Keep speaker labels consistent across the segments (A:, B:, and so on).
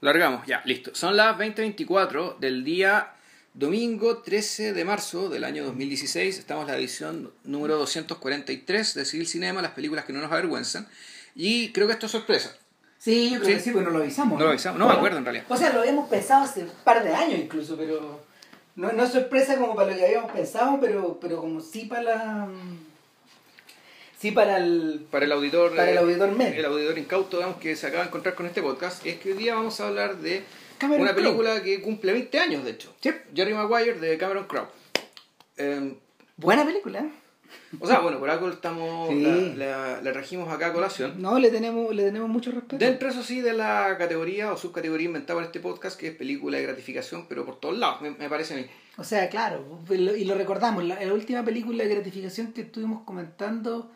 A: Largamos, ya, listo. Son las 20.24 del día domingo 13 de marzo del año 2016. Estamos en la edición número 243 de Civil Cinema, las películas que no nos avergüenzan. Y creo que esto es sorpresa.
B: Sí, yo creo
A: Sí.
B: que sí, pero no lo avisamos.
A: No lo avisamos, no me acuerdo en realidad.
B: O sea, lo habíamos pensado hace un par de años incluso, pero no, no es sorpresa como para lo que habíamos pensado, pero, pero como sí para la... Sí para el...
A: Para el auditor,
B: Para el
A: eh,
B: auditor medio.
A: el auditor incauto digamos, que se acaba de encontrar con este podcast, es que hoy día vamos a hablar de
B: Cameron
A: una película que cumple 20 años, de hecho.
B: Sí.
A: Jerry Maguire de Cameron Crowe. Eh,
B: Buena película.
A: o sea, bueno, por algo estamos,
B: Sí.
A: la, la- la trajimos acá a colación.
B: No, le tenemos, le tenemos mucho respeto.
A: Dentro, eso sí, de la categoría o subcategoría inventada en este podcast, que es película de gratificación, pero por todos lados, me, me parece a mí.
B: O sea, claro, y lo recordamos, la, la última película de gratificación que estuvimos comentando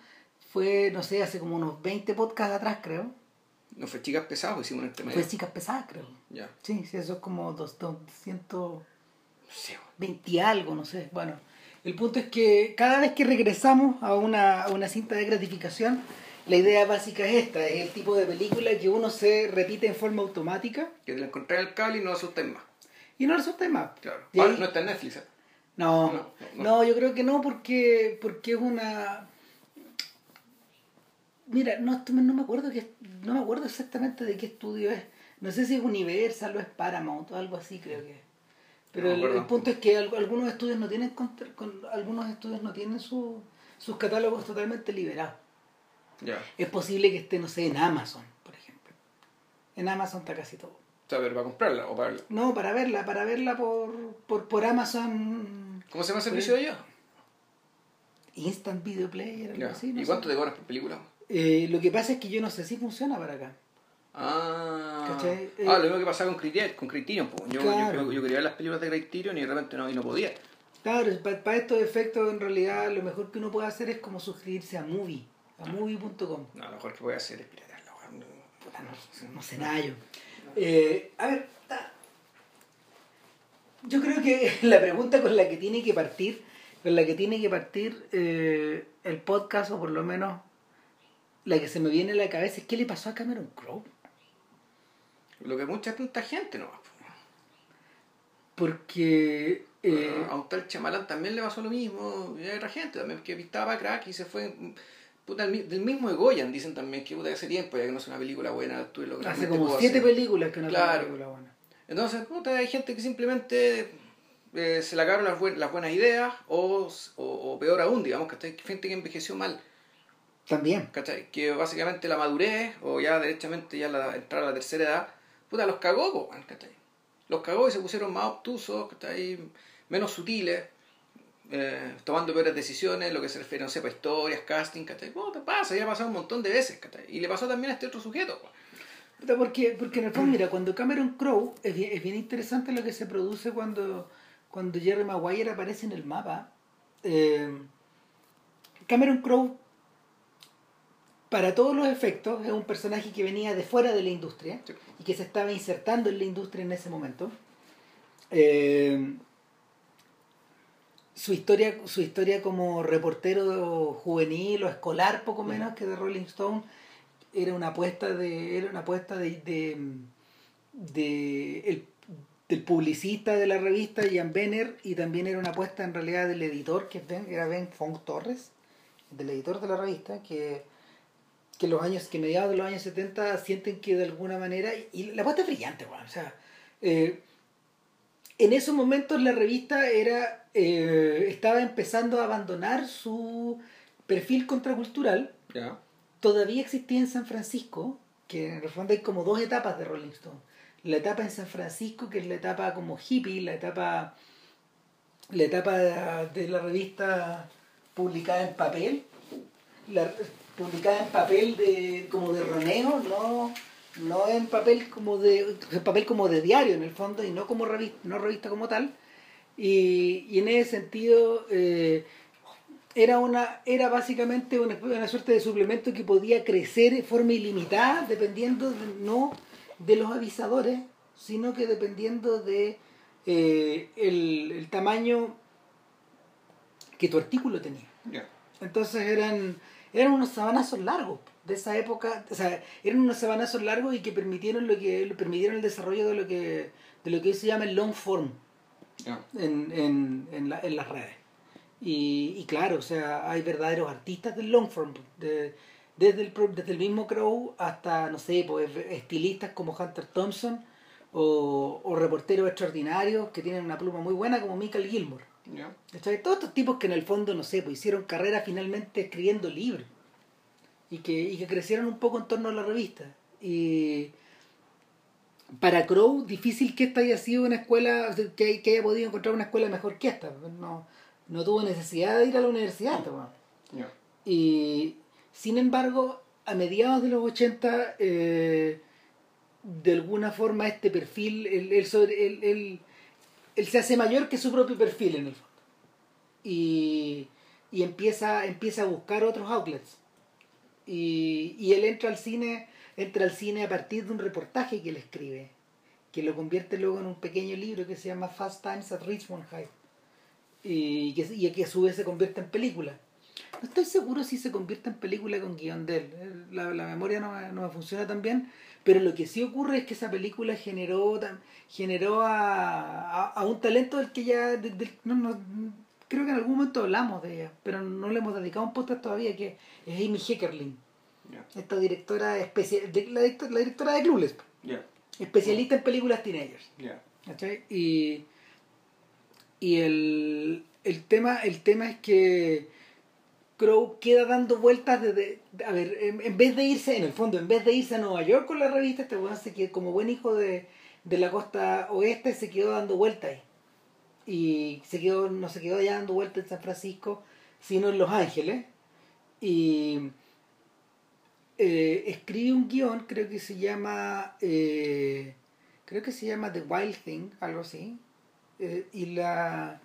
B: fue, no sé, hace como unos 20 podcasts atrás, creo.
A: No fue chicas pesadas, hicimos en este medio.
B: Fue Chicas Pesadas, creo.
A: Ya.
B: Sí, sí, eso es como dos- 220
A: Sí,
B: y algo, no sé. Bueno, el punto es que cada vez que regresamos a una, a una cinta de gratificación, la idea básica es esta, es el tipo de película que uno se repite en forma automática
A: que te la encontré en el cable y no asustes más.
B: y no resulta más.
A: Claro.
B: Ahí-
A: no está en Netflix. ¿eh?
B: No,
A: No,
B: no,
A: no.
B: yo creo que no porque porque es una Mira, no, no me acuerdo que no me acuerdo exactamente de qué estudio es. No sé si es Universal o es Paramount o algo así creo que. Pero
A: No
B: el, punto es que al- algunos estudios no tienen contra- con, algunos estudios no tienen su- sus catálogos totalmente liberados.
A: Ya.
B: Es posible que esté, no sé, en Amazon, por ejemplo. En Amazon está casi todo.
A: O sea, para comprarla o para verla.
B: No, para verla, para verla por, por, por Amazon
A: ¿Cómo se llama el servicio de ellos?
B: Instant Video Player, algo así. no
A: ¿Y
B: sé.
A: cuánto te cobras por película?
B: Eh, lo que pasa es que yo no sé si funciona para acá.
A: Ah,
B: ¿Cachai? Eh,
A: ah lo mismo que pasaba con Criterion. Con Criterion po. yo,
B: Claro.
A: yo, yo quería ver las películas de Criterion y de repente no, y no podía.
B: Claro, para estos efectos en realidad lo mejor que uno puede hacer es como suscribirse a Movie, a movie.com.
A: No, lo mejor que voy a hacer es piratearla. weón.
B: Puta, no, no sé nada yo. Eh, a ver, ta- yo creo que la pregunta con la que tiene que partir, con la que tiene que partir eh, el podcast, o por lo menos la que se me viene a la cabeza, es qué le pasó a Cameron Crowe.
A: Lo que mucha tanta gente no.
B: Porque eh,
A: a un tal Chamalán también le pasó lo mismo. Y hay otra gente también que pintaba crack y se fue. Puta, del mi- del mismo de Goyan dicen también que puta, hace tiempo, ya que no es una película buena, tú lo que
B: hace como siete
A: hacer.
B: películas que no tiene
A: Claro.
B: película buena.
A: Entonces, puta, hay gente que simplemente eh, se le acabaron las, buen- las buenas ideas o, o, o peor aún, digamos, que hay gente que envejeció mal,
B: También.
A: ¿cachai? Que básicamente la madurez o ya derechamente ya la entrar a la tercera edad, puta, los cagó, ¿cachai? Los cagó y se pusieron más obtusos, ¿cachai? Menos sutiles, eh, tomando peores decisiones, lo que se refiere, no sé, para historias, casting, ¿cachai? ¿Cómo te pasa? Ya ha pasado un montón de veces, ¿cachai? Y le pasó también a este otro sujeto.
B: Puta, Porque, porque en el fondo, mira, cuando Cameron Crowe, es bien, es bien interesante lo que se produce cuando, cuando Jerry Maguire aparece en el mapa. Eh, Cameron Crowe, para todos los efectos, es un personaje que venía de fuera de la industria
A: Sí.
B: y que se estaba insertando en la industria en ese momento. Eh, su historia, su historia como reportero juvenil o escolar, poco menos que de Rolling Stone, era una apuesta de. era una apuesta de, de, de el- del publicista de la revista, Ian Benner, y también era una apuesta en realidad del editor, que es Ben- era Ben Fong Torres, del editor de la revista, que que los años, que mediados de los años 70 sienten que de alguna manera, y la apuesta es brillante, o sea, eh, en esos momentos la revista era eh, estaba empezando a abandonar su perfil contracultural,
A: ¿Ya?
B: todavía existía en San Francisco, que en el fondo hay como dos etapas de Rolling Stone. La etapa en San Francisco, que es la etapa como hippie, la etapa, la etapa de, de la revista publicada en papel, la, publicada en papel de, como de roneo, no, no en papel como de en papel como de diario en el fondo y no como revista, no revista como tal. Y, y en ese sentido eh, era una era básicamente una, una suerte de suplemento que podía crecer de forma ilimitada dependiendo de- no de los avisadores sino que dependiendo de eh, el, el tamaño que tu artículo tenía entonces eran eran unos sabanazos largos de esa época, o sea, eran unos sabanazos largos y que permitieron lo que permitieron el desarrollo de lo que de lo que hoy se llama el long form en, en, en, la, en las redes. Y, y, claro, o sea, hay verdaderos artistas del long form, de, desde, el, desde el mismo Crow hasta, no sé, pues, estilistas como Hunter Thompson o, o reporteros extraordinarios que tienen una pluma muy buena como Michael Gilmore. Todos estos tipos que en el fondo, no sé, pues hicieron carrera finalmente escribiendo libros y que, y que crecieron un poco en torno a la revista. Y para Crow, difícil que esta haya sido una escuela, que, que haya podido encontrar una escuela mejor que esta. No, no tuvo necesidad de ir a la universidad. Y sin embargo, a mediados de los 80, eh, de alguna forma este perfil, el, el, él se hace mayor que su propio perfil en el fondo. Y, y empieza, empieza a buscar otros outlets. Y, y él entra al cine, entra al cine a partir de un reportaje que él escribe, que lo convierte luego en un pequeño libro que se llama Fast Times at Richmond High. Y que, y que a su vez se convierte en película. No estoy seguro si se convierte en película con guion de él. La, la memoria no, no me funciona tan bien, pero lo que sí ocurre es que esa película generó, generó a, a, un talento del que ya, no, no, creo que en algún momento hablamos de ella, pero no le hemos dedicado un podcast todavía, que es Amy Heckerling. Esta directora especial, la, la, directora de Clueless. Especialista en películas teenagers. Y, y el, el, tema, el tema es que Crow queda dando vueltas desde, a ver, en, vez de irse, en el fondo, en vez de irse a Nueva York con la revista, este weón se quedó, como buen hijo de, de la costa oeste, se quedó dando vueltas ahí. Y se quedó, no se quedó ya dando vueltas en San Francisco, sino en Los Ángeles. Y eh, escribe un guion, creo que se llama, eh, creo que se llama The Wild Thing, algo así. Eh, y la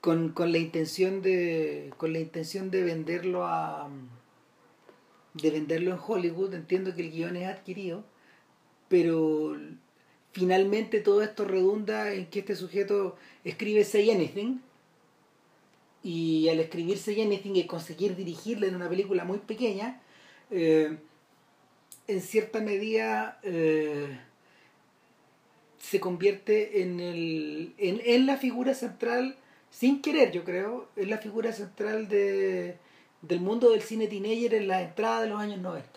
B: con, con la intención de con la intención de venderlo a de venderlo en Hollywood entiendo que el guion es adquirido pero finalmente todo esto redunda en que este sujeto escribe Say Anything y al escribir Say Anything y conseguir dirigirle en una película muy pequeña eh, en cierta medida eh, se convierte en, el, en, en la figura central sin querer, yo creo, es la figura central de, del mundo del cine teenager en la entrada de los años 90.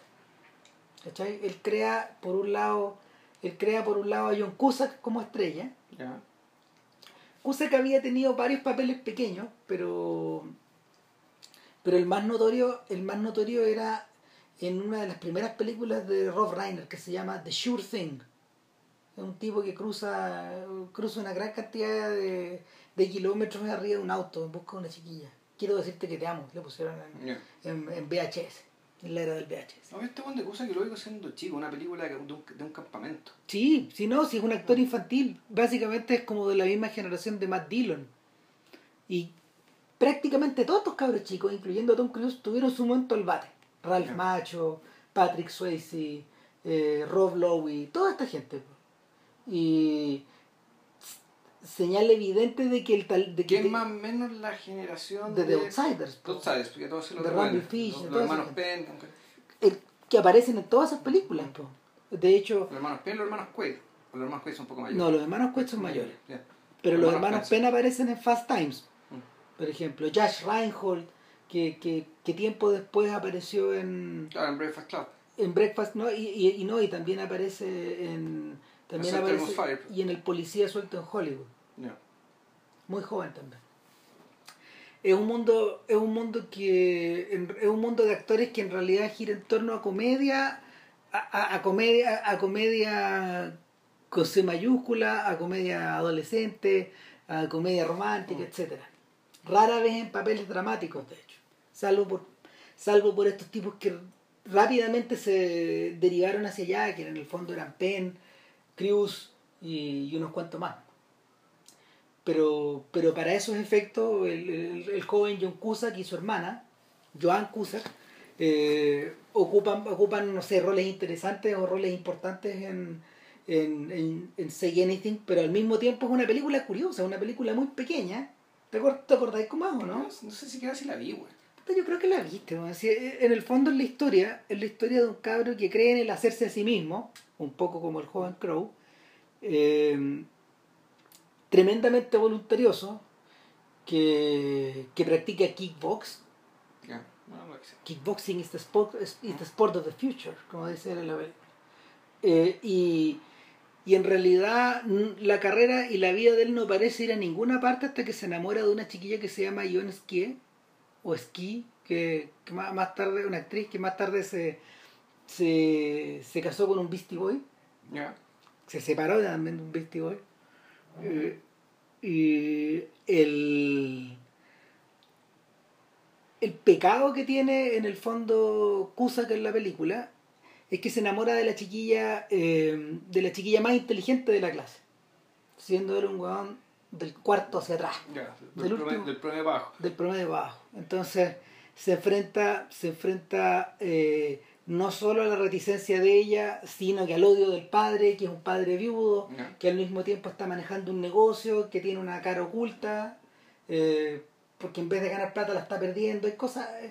B: ¿Cachai? Él crea, por un lado, él crea por un lado a John Cusack como estrella. Yeah. Cusack había tenido varios papeles pequeños, pero pero el más notorio, el más notorio era en una de las primeras películas de Rob Reiner que se llama The Sure Thing. Es un tipo que cruza, cruza una gran cantidad de, de kilómetros arriba de un auto en busca de una chiquilla. Quiero decirte que te amo, le pusieron en, en, VHS, en la era del VHS.
A: No, este buen de cosa que lo oigo siendo chico, una película de un, de un campamento.
B: Sí, si no, si es un actor infantil, básicamente es como de la misma generación de Matt Dillon. Y prácticamente todos estos cabros chicos, incluyendo a Tom Cruise, tuvieron su momento al bate. Ralph Macho, Patrick Swayze, eh, Rob Lowe, toda esta gente. Y señal evidente de que el tal de
A: que, es más o menos la generación
B: de, The Outsiders
A: The Outsiders porque todos se lo
B: de Randy Fish
A: los, los hermanos Penn
B: que aparecen en todas esas películas de hecho
A: los hermanos Penn los hermanos Quaid. Los hermanos Quaid son un poco mayores.
B: No los hermanos Quaid son mayores. Pero los, hermanos, Penn aparecen en Fast Times. Mm. por ejemplo Josh Reinhold que, que, que, tiempo después apareció en
A: claro en Breakfast Club.
B: en Breakfast no y, y, y no y también aparece en también aparece y en el policía suelto en Hollywood muy joven también es un mundo es un mundo que es un mundo de actores que en realidad gira en torno a comedia a, a, comedia a comedia con C mayúscula a comedia adolescente a comedia romántica mm. etcétera rara vez en papeles dramáticos de hecho salvo por salvo por estos tipos que rápidamente se derivaron hacia allá que en el fondo eran Penn Cruz y, unos cuantos más. Pero, pero para esos efectos, el, el, joven John Cusack y su hermana, Joan Cusack, eh, ocupan, ocupan, no sé, roles interesantes o roles importantes en, en, en, Say Anything, pero al mismo tiempo es una película curiosa, una película muy pequeña. ¿Te, acordáis cómo es o no?
A: no? sé si queda si la vi, güey.
B: Yo creo que la viste, ¿no? Así, en el fondo es la historia, es la historia de un cabro que cree en el hacerse a sí mismo, un poco como el joven Crow, eh, tremendamente voluntarioso, que, que practica kickbox.
A: Que sea.
B: Kickboxing is the sport, is the sport of the future, como dice él en la película. Eh, y, y en realidad la carrera y la vida de él no parece ir a ninguna parte hasta que se enamora de una chiquilla que se llama Ione Skie, o Ski, que, que más, más tarde, una actriz que más tarde se, se, se casó con un Beastie Boy,
A: Ya.
B: se separó también de un Beastie Boy. Eh, y el, el pecado que tiene en el fondo Kusaka en la película es que se enamora de la chiquilla eh, de la chiquilla más inteligente de la clase siendo él un weón del cuarto hacia atrás Del
A: del, promedio,
B: último-
A: del promedio bajo.
B: del promedio bajo entonces se enfrenta se enfrenta eh, no solo a la reticencia de ella sino que al odio del padre que es un padre viudo que al mismo tiempo está manejando un negocio que tiene una cara oculta eh, porque en vez de ganar plata la está perdiendo. Hay cosas eh,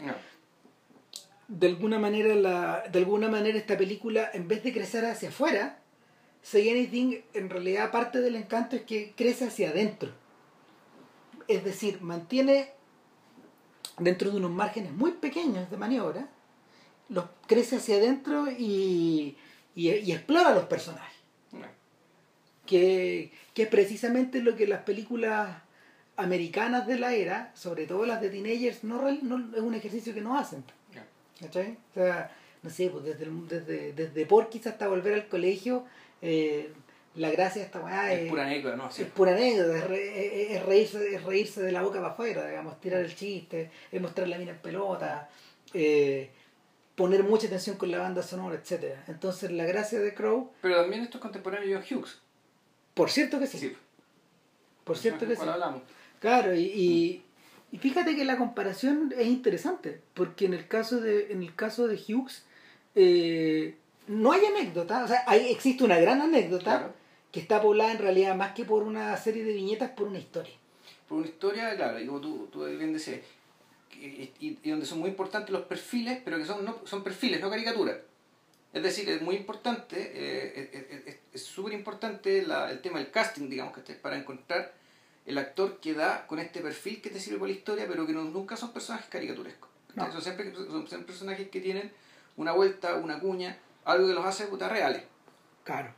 B: de alguna manera la de alguna manera esta película en vez de crecer hacia afuera Say Anything en realidad parte del encanto es que crece hacia adentro. Es decir mantiene dentro de unos márgenes muy pequeños de maniobra los crece hacia adentro y, y, y explora a los personajes que, que es precisamente lo que las películas americanas de la era, sobre todo las de teenagers, no, no es un ejercicio que no hacen. ¿Cachai? O sea, no sé, pues desde, el- desde, desde Porky's hasta volver al colegio, eh, la gracia de esta weá
A: Es pura anécdota, ¿no? Sí.
B: es pura anécdota, es, re- es- es reírse, es reírse de la boca para afuera, digamos, tirar el chiste, es mostrar la mina en pelota, eh, poner mucha atención con la banda sonora, etcétera Entonces la gracia de Crow,
A: Pero también esto es contemporáneo de John Hughes.
B: por cierto que sí,
A: Sí.
B: por cierto que sí.
A: ¿Cuál hablamos?
B: Claro, y, y, y fíjate que la comparación es interesante, porque en el caso de, en el caso de Hughes, eh, no hay anécdota, o sea, hay, existe una gran anécdota
A: Claro.
B: que está poblada en realidad más que por una serie de viñetas, por una historia.
A: Por una historia, claro, y como tú, tú bien decías, y, y- y donde son muy importantes los perfiles, pero que son, no, son perfiles, no caricaturas. Es decir, es muy importante, eh, es- súper importante el tema del casting, digamos, que para encontrar el actor que da con este perfil que te sirve para la historia, pero que no, nunca son personajes caricaturescos.
B: No.
A: Son, siempre, son siempre personajes que tienen una vuelta, una cuña, algo que los hace puta reales.
B: Claro.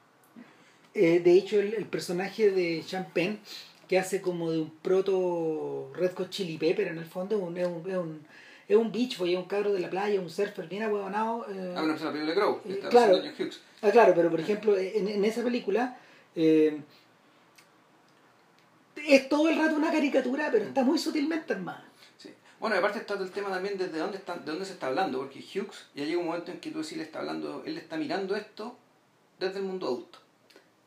B: Eh, de hecho, el, el personaje de Penn, que hace como de un proto Red Hot Chili Pepper en el fondo, un- es, un, es, un, es un beach boy, es un cabro de la playa, un surfer bien ahueonado. eh,
A: Ah, bueno, es la película de Crow,
B: Eh,
A: está
B: claro.
A: Hughes.
B: Ah, claro, pero por ejemplo, en, en esa película eh, es todo el rato una caricatura, pero está muy sutilmente armada.
A: Sí. Bueno, aparte está todo el tema también desde dónde, está, de dónde se está hablando, porque Hughes ya llega un momento en que tú decís, le está hablando, él está mirando esto desde el mundo adulto.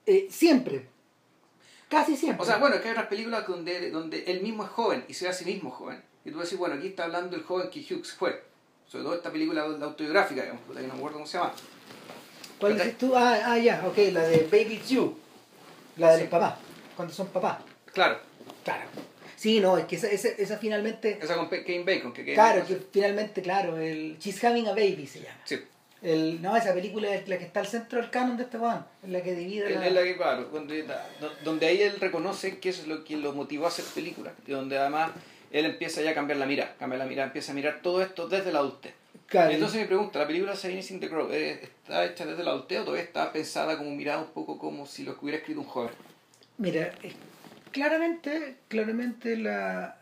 B: Eh, siempre. Casi siempre.
A: O sea, bueno, es que hay otras películas donde, donde él mismo es joven y se ve a sí mismo joven. Y tú decís, bueno, aquí está hablando el joven que Hughes fue. Sobre todo esta película autobiográfica, digamos, que no me acuerdo cómo se llama.
B: ¿Cuál dices tú? Ah, ah, ya, ok, la de Baby You. La de
A: Sí.
B: los papás, cuando son papás.
A: Claro,
B: Claro. Sí, no, es que esa, esa, esa finalmente.
A: esa con Kane Bacon. Que,
B: Claro, que finalmente, claro, el She's Having a Baby se llama.
A: Sí,
B: El, no, esa película es la que está al centro del canon de este weón, es la que divide
A: es
B: la...
A: la que, claro, donde, do- donde ahí él reconoce que eso es lo que lo motivó a hacer películas. Y donde además él empieza ya a cambiar la mirada. Cambia la mirada, empieza a mirar todo esto desde la adultez.
B: Claro,
A: Entonces me pregunta, ¿la película Saving the Crow eh, está hecha desde la adultez o todavía está pensada como mirada un poco como si lo hubiera escrito un joven?
B: Mira, eh, claramente, claramente la...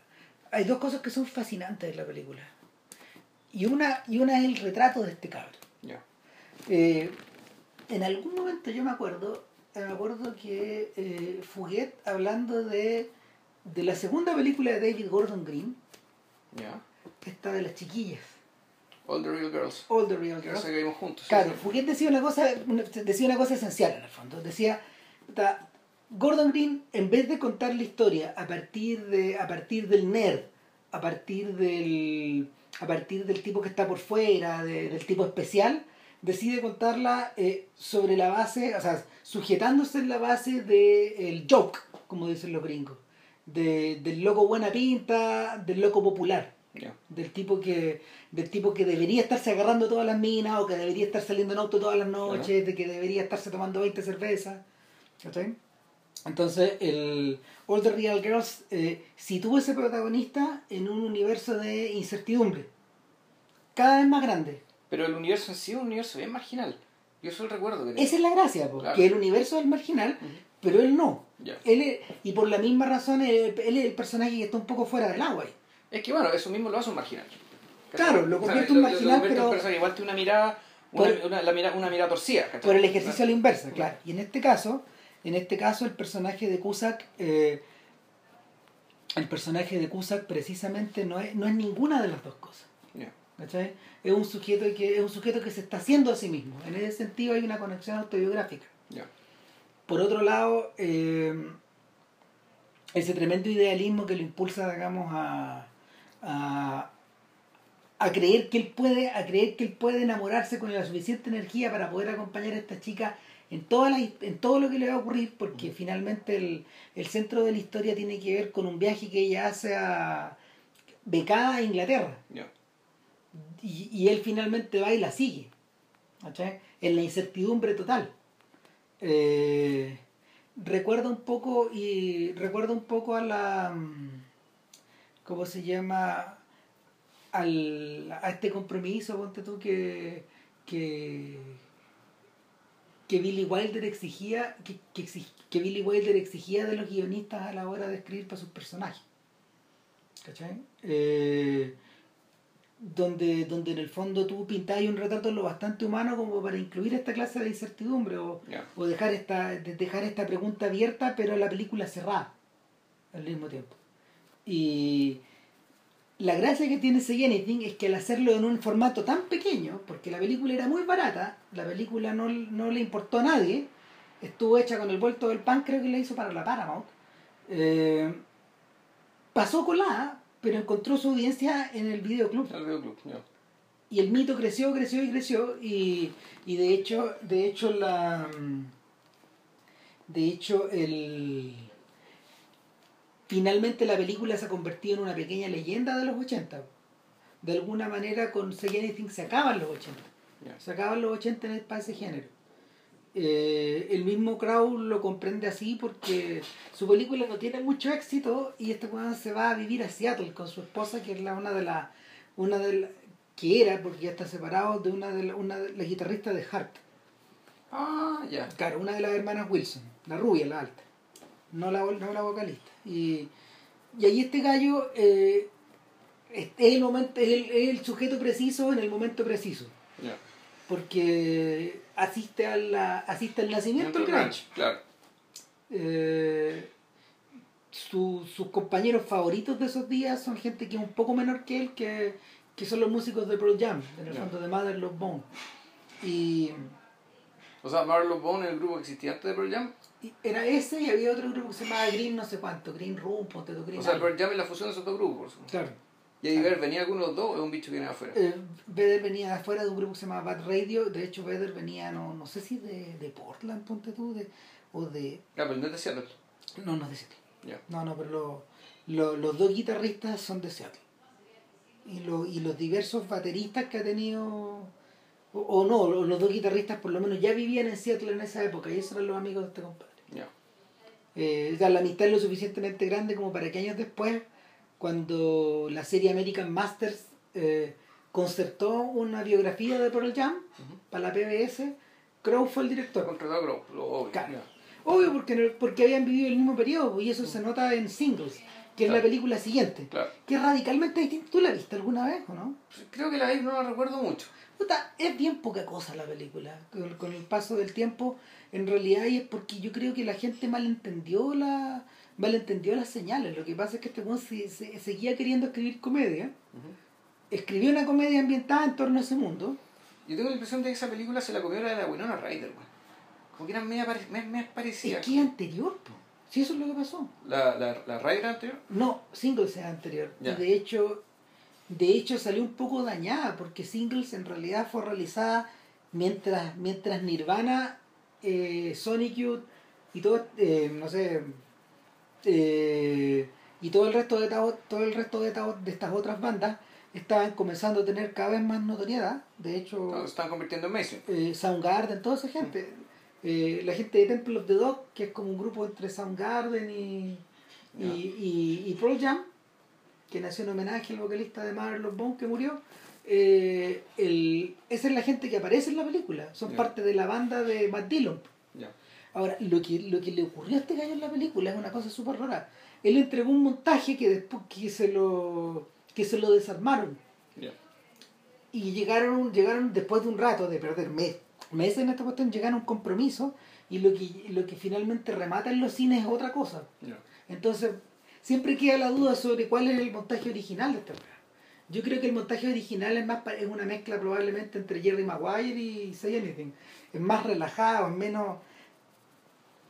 B: hay dos cosas que son fascinantes de la película. Y una, y una es el retrato de este cabro.
A: Ya.
B: Eh, en algún momento yo me acuerdo, eh, me acuerdo que eh, Fuguet hablando de, de la segunda película de David Gordon Green,
A: Ya.
B: esta de las chiquillas,
A: All the Real Girls.
B: All the Real Girls.
A: que vimos juntos.
B: Claro,
A: sí.
B: Fouquet decía una cosa, una- decía una cosa esencial en el fondo. Decía, Gordon Green, en vez de contar la historia a partir de, a partir del nerd, a partir del, a partir del tipo que está por fuera, de- del tipo especial, decide contarla eh, sobre la base, o sea, sujetándose en la base del joke, como dicen los gringos, de- del loco buena pinta, del loco popular. Del tipo que del tipo que debería estarse agarrando todas las minas o que debería estar saliendo en auto todas las noches, de que debería estarse tomando 20 cervezas. ¿Cachai? Entonces, el All the Real Girls eh, sitúa ese protagonista en un universo de incertidumbre. Cada vez más grande.
A: Pero el universo en sí es un universo bien marginal. Yo eso recuerdo que
B: Esa es la gracia, po,
A: Claro.
B: que el universo es marginal, pero él no. Él es- y por la misma razón, él, él es el personaje que está un poco fuera del agua.
A: Es que bueno, eso mismo lo hace un marginal.
B: Claro, lo convierte en un marginal,
A: convierte en
B: pero-
A: un igual tiene una mirada, una,
B: Por-
A: una- la mira- una mirada torcida.
B: Por el ejercicio a la inversa, claro. Y en este caso, en este caso el personaje de Cusack, eh, el personaje de Cusack precisamente no es, no es ninguna de las dos cosas. ¿cachai? Es un sujeto que es un sujeto que se está haciendo a sí mismo. En ese sentido hay una conexión autobiográfica. Por otro lado, eh, ese tremendo idealismo que lo impulsa, digamos, a, a, a creer que él puede, a creer que él puede enamorarse con la suficiente energía para poder acompañar a esta chica en todas las- en todo lo que le va a ocurrir, porque finalmente el, el centro de la historia tiene que ver con un viaje que ella hace a becada a Inglaterra. Y, y él finalmente va y la sigue. ¿cachai? En la incertidumbre total. Eh, recuerda un poco y recuerda un poco a la ¿cómo se llama? Al, a este compromiso, ponte tú que que que Billy Wilder exigía que, que, exig- que Billy Wilder exigía de los guionistas a la hora de escribir para sus personajes. ¿Cachai? Eh, donde, donde en el fondo tú pintas un retrato lo bastante humano como para incluir esta clase de incertidumbre o, o dejar esta de- dejar esta pregunta abierta pero la película cerrada al mismo tiempo y la gracia que tiene ese Anything es que al hacerlo en un formato tan pequeño porque la película era muy barata la película no, no le importó a nadie estuvo hecha con el vuelto del pan creo que la hizo para la Paramount eh, pasó colada pero encontró su audiencia en el videoclub.
A: El videoclub,
B: y el mito creció, creció y creció y, y de hecho, de hecho la de hecho el finalmente la película se ha convertido en una pequeña leyenda de los 80. De alguna manera con Say Anything se acaban los 80.
A: Ya.
B: Se acaban los 80 en el, para ese género. Eh, el mismo Crow lo comprende así porque su película no tiene mucho éxito y este weón se va a vivir a Seattle con su esposa que es la, una de las una de la- que era porque ya está separado de una de la, una de las guitarristas de Heart
A: Ah, ya.
B: claro una de las hermanas Wilson la rubia la alta no la, no la vocalista y, y ahí este gallo eh, es es el momento es el, es el sujeto preciso en el momento preciso porque asiste a la, asiste al nacimiento del grunge.
A: Claro.
B: Eh, su- sus compañeros favoritos de esos días son gente que es un poco menor que él, que, que son los músicos de Pearl Jam, en el fondo de Mother Love Bone. Y,
A: O sea, Marlon Bone, el grupo que existía antes de Pearl Jam.
B: Y era ese y había otro grupo que se llamaba Green no sé cuánto, Green Room, ponte tú, Green
A: O sea. Pearl Jam es la fusión de esos dos grupos.
B: Claro.
A: ¿Y Eddie Vedder venía alguno de los dos o es un bicho que viene de afuera?
B: Eh, Vedder venía de afuera de un grupo que se llama Bad Radio, de hecho Vedder venía, no, no sé si de, de Portland, ponte tú, de, o de...
A: Ah, pero no es de Seattle.
B: No, no es de Seattle.
A: Ya.
B: No, no, pero lo- lo- los dos guitarristas son de Seattle. Y, lo- y los diversos bateristas que ha tenido, o, o no, lo- los dos guitarristas por lo menos ya vivían en Seattle en esa época y esos eran los amigos de este compadre.
A: Ya.
B: Eh, o sea, la amistad es lo suficientemente grande como para que años después, cuando la serie American Masters eh, concertó una biografía de Pearl Jam para la PBS, Crow fue el director.
A: contratado a Crow, lo obvio.
B: Claro. Obvio, porque, porque habían vivido el mismo periodo y eso se nota en Singles, que es la
A: Claro.
B: película siguiente,
A: Claro.
B: que es radicalmente distinta. ¿Tú la viste alguna vez o no?
A: Creo que la vi, no la recuerdo mucho.
B: Puta, es bien poca cosa la película. Con, con el paso del tiempo, en realidad, y es porque yo creo que la gente malentendió la malentendió las señales. Lo que pasa es que este weón se- se- seguía queriendo escribir comedia. Escribió una comedia ambientada en torno a ese mundo.
A: Yo tengo la impresión de que esa película se la comió la de la Winona Ryder, weón. Como que eran media, pare- me- media parecidas.
B: Es que anterior, po. Si eso es lo que pasó.
A: La, la, la Ryder anterior.
B: No, Singles es anterior. Y de hecho, de hecho salió un poco dañada porque Singles en realidad fue realizada mientras, mientras Nirvana, eh, Sonic Youth y todo, eh, no sé, eh, y todo el resto de estas, todo el resto de de estas otras bandas estaban comenzando a tener cada vez más notoriedad. De hecho,
A: se están convirtiendo en mainstream.
B: eh, Soundgarden, toda esa gente. Eh, la gente de Temple of the Dog, que es como un grupo entre Soundgarden y, y,
A: Ya.
B: y, y Pearl Jam, que nació en homenaje al vocalista de Marlon Bone que murió. eh, el, esa es la gente que aparece en la película. Son
A: Ya.
B: parte de la banda de Matt Dillon.
A: Ya.
B: Ahora, lo que, lo que le ocurrió a este gallo en la película es una cosa súper rara. Él entregó un montaje que después que se lo, que se lo desarmaron.
A: Ya.
B: Y llegaron, llegaron después de un rato de perder mes- meses en esta cuestión, llegaron a un compromiso y lo que, lo que finalmente remata en los cines es otra cosa. Entonces, siempre queda la duda sobre cuál es el montaje original de esta obra. Yo creo que el montaje original es más es una mezcla probablemente entre Jerry Maguire y Say Anything. Es más relajado, es menos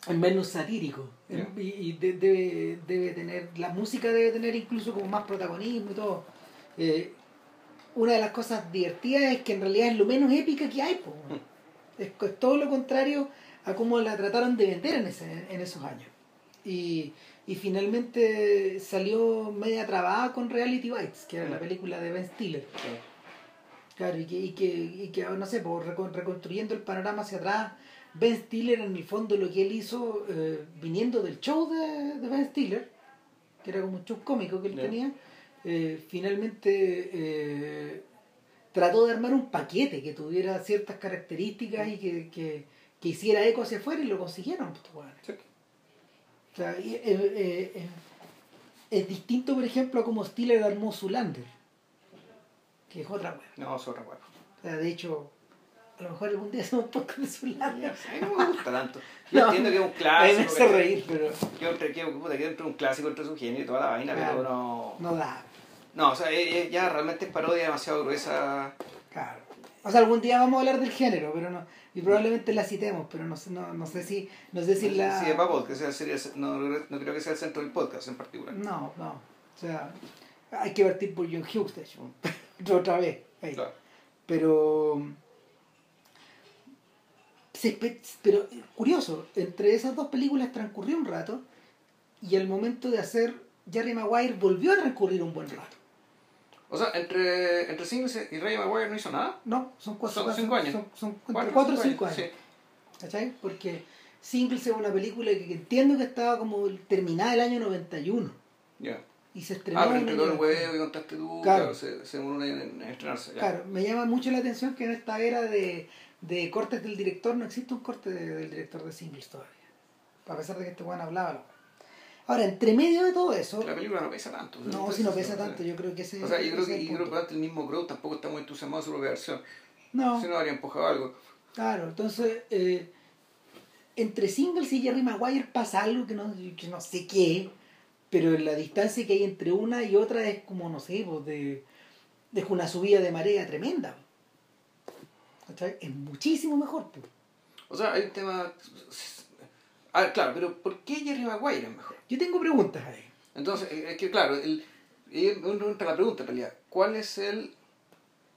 B: es menos satírico. Y, y de- debe, debe tener, la música debe tener incluso como más protagonismo y todo. Eh, una de las cosas divertidas es que en realidad es lo menos épica que hay. po. Es, es todo lo contrario a cómo la trataron de vender en, ese, en esos años. Y, y finalmente salió media trabada con Reality Bites, que era la película de Ben Stiller. Claro, y que, y que, y que no sé, por recon- reconstruyendo el panorama hacia atrás, Ben Stiller en el fondo lo que él hizo, eh, viniendo del show de, de Ben Stiller, que era como un show cómico que él tenía, eh, finalmente eh, trató de armar un paquete que tuviera ciertas características y que, que, que hiciera eco hacia afuera y lo consiguieron. pues.
A: Sí.
B: O sea, eh, eh, eh, es distinto, por ejemplo, a como Stiller armó Zulander, que es otra wea.
A: No, es otra hueá.
B: O sea, de hecho, a lo mejor algún día hacemos un podcast de Zulander.
A: A mí no me gusta tanto. Yo
B: No.
A: entiendo que es un clásico.
B: me hace reír, pero
A: Yo entre que, puta, que dentro de un clásico entre su genio y toda la vaina,
B: Claro.
A: pero no.
B: no da.
A: No, o sea, eh, eh, ya realmente es parodia demasiado gruesa.
B: Claro. O sea, algún día vamos a hablar del género, pero no. Y probablemente la citemos, pero no sé, no, no sé si. No sé si la.
A: Sí, es para podcast, sería- no, no creo que sea el centro del podcast en particular.
B: No, no. O sea, hay que partir por John Hughes, de hecho. Otra vez. ahí.
A: Claro.
B: Pero. pero curioso, entre esas dos películas transcurrió un rato y al momento de hacer Jerry Maguire volvió a transcurrir un buen rato.
A: O sea, entre, entre Singles y Ray Maguire no hizo nada.
B: No, son cuatro,
A: Son cinco años.
B: Son, son
A: Cuatro,
B: cuatro o
A: cinco
B: cinco
A: años,
B: años. ¿Cachai? Porque Singles es una película que, que entiendo que estaba como terminada el año 91
A: Sí, ya.
B: y se estrenó.
A: Ah, pero entre todo el
B: 91.
A: huevo y contaste tú,
B: Claro.
A: claro, se, se demoró un año en, en estrenarse. Ya.
B: Claro, me llama mucho la atención que en esta era de, de cortes del director no existe un corte de- del director de Singles todavía. A pesar de que este weón hablaba. Ahora, entre medio de todo eso,
A: La película no pesa tanto.
B: no, si no pesa
A: o sea,
B: tanto, yo creo que ese
A: O sea, yo creo que, yo creo que el mismo Crow tampoco está muy entusiasmado su propia versión.
B: No,
A: Si no, habría empujado algo.
B: claro, entonces, eh, entre Singles y Jerry Maguire pasa algo que no, que no sé qué, pero la distancia que hay entre una y otra es como, no sé, pues de, es una subida de marea tremenda. ¿Cachai? Es muchísimo mejor. pues.
A: O sea, hay un tema... Ah, claro, pero ¿por qué Jerry Maguire es mejor?
B: Yo tengo preguntas ahí.
A: Entonces, eh, es que claro, el, a la pregunta en realidad, ¿cuál es el,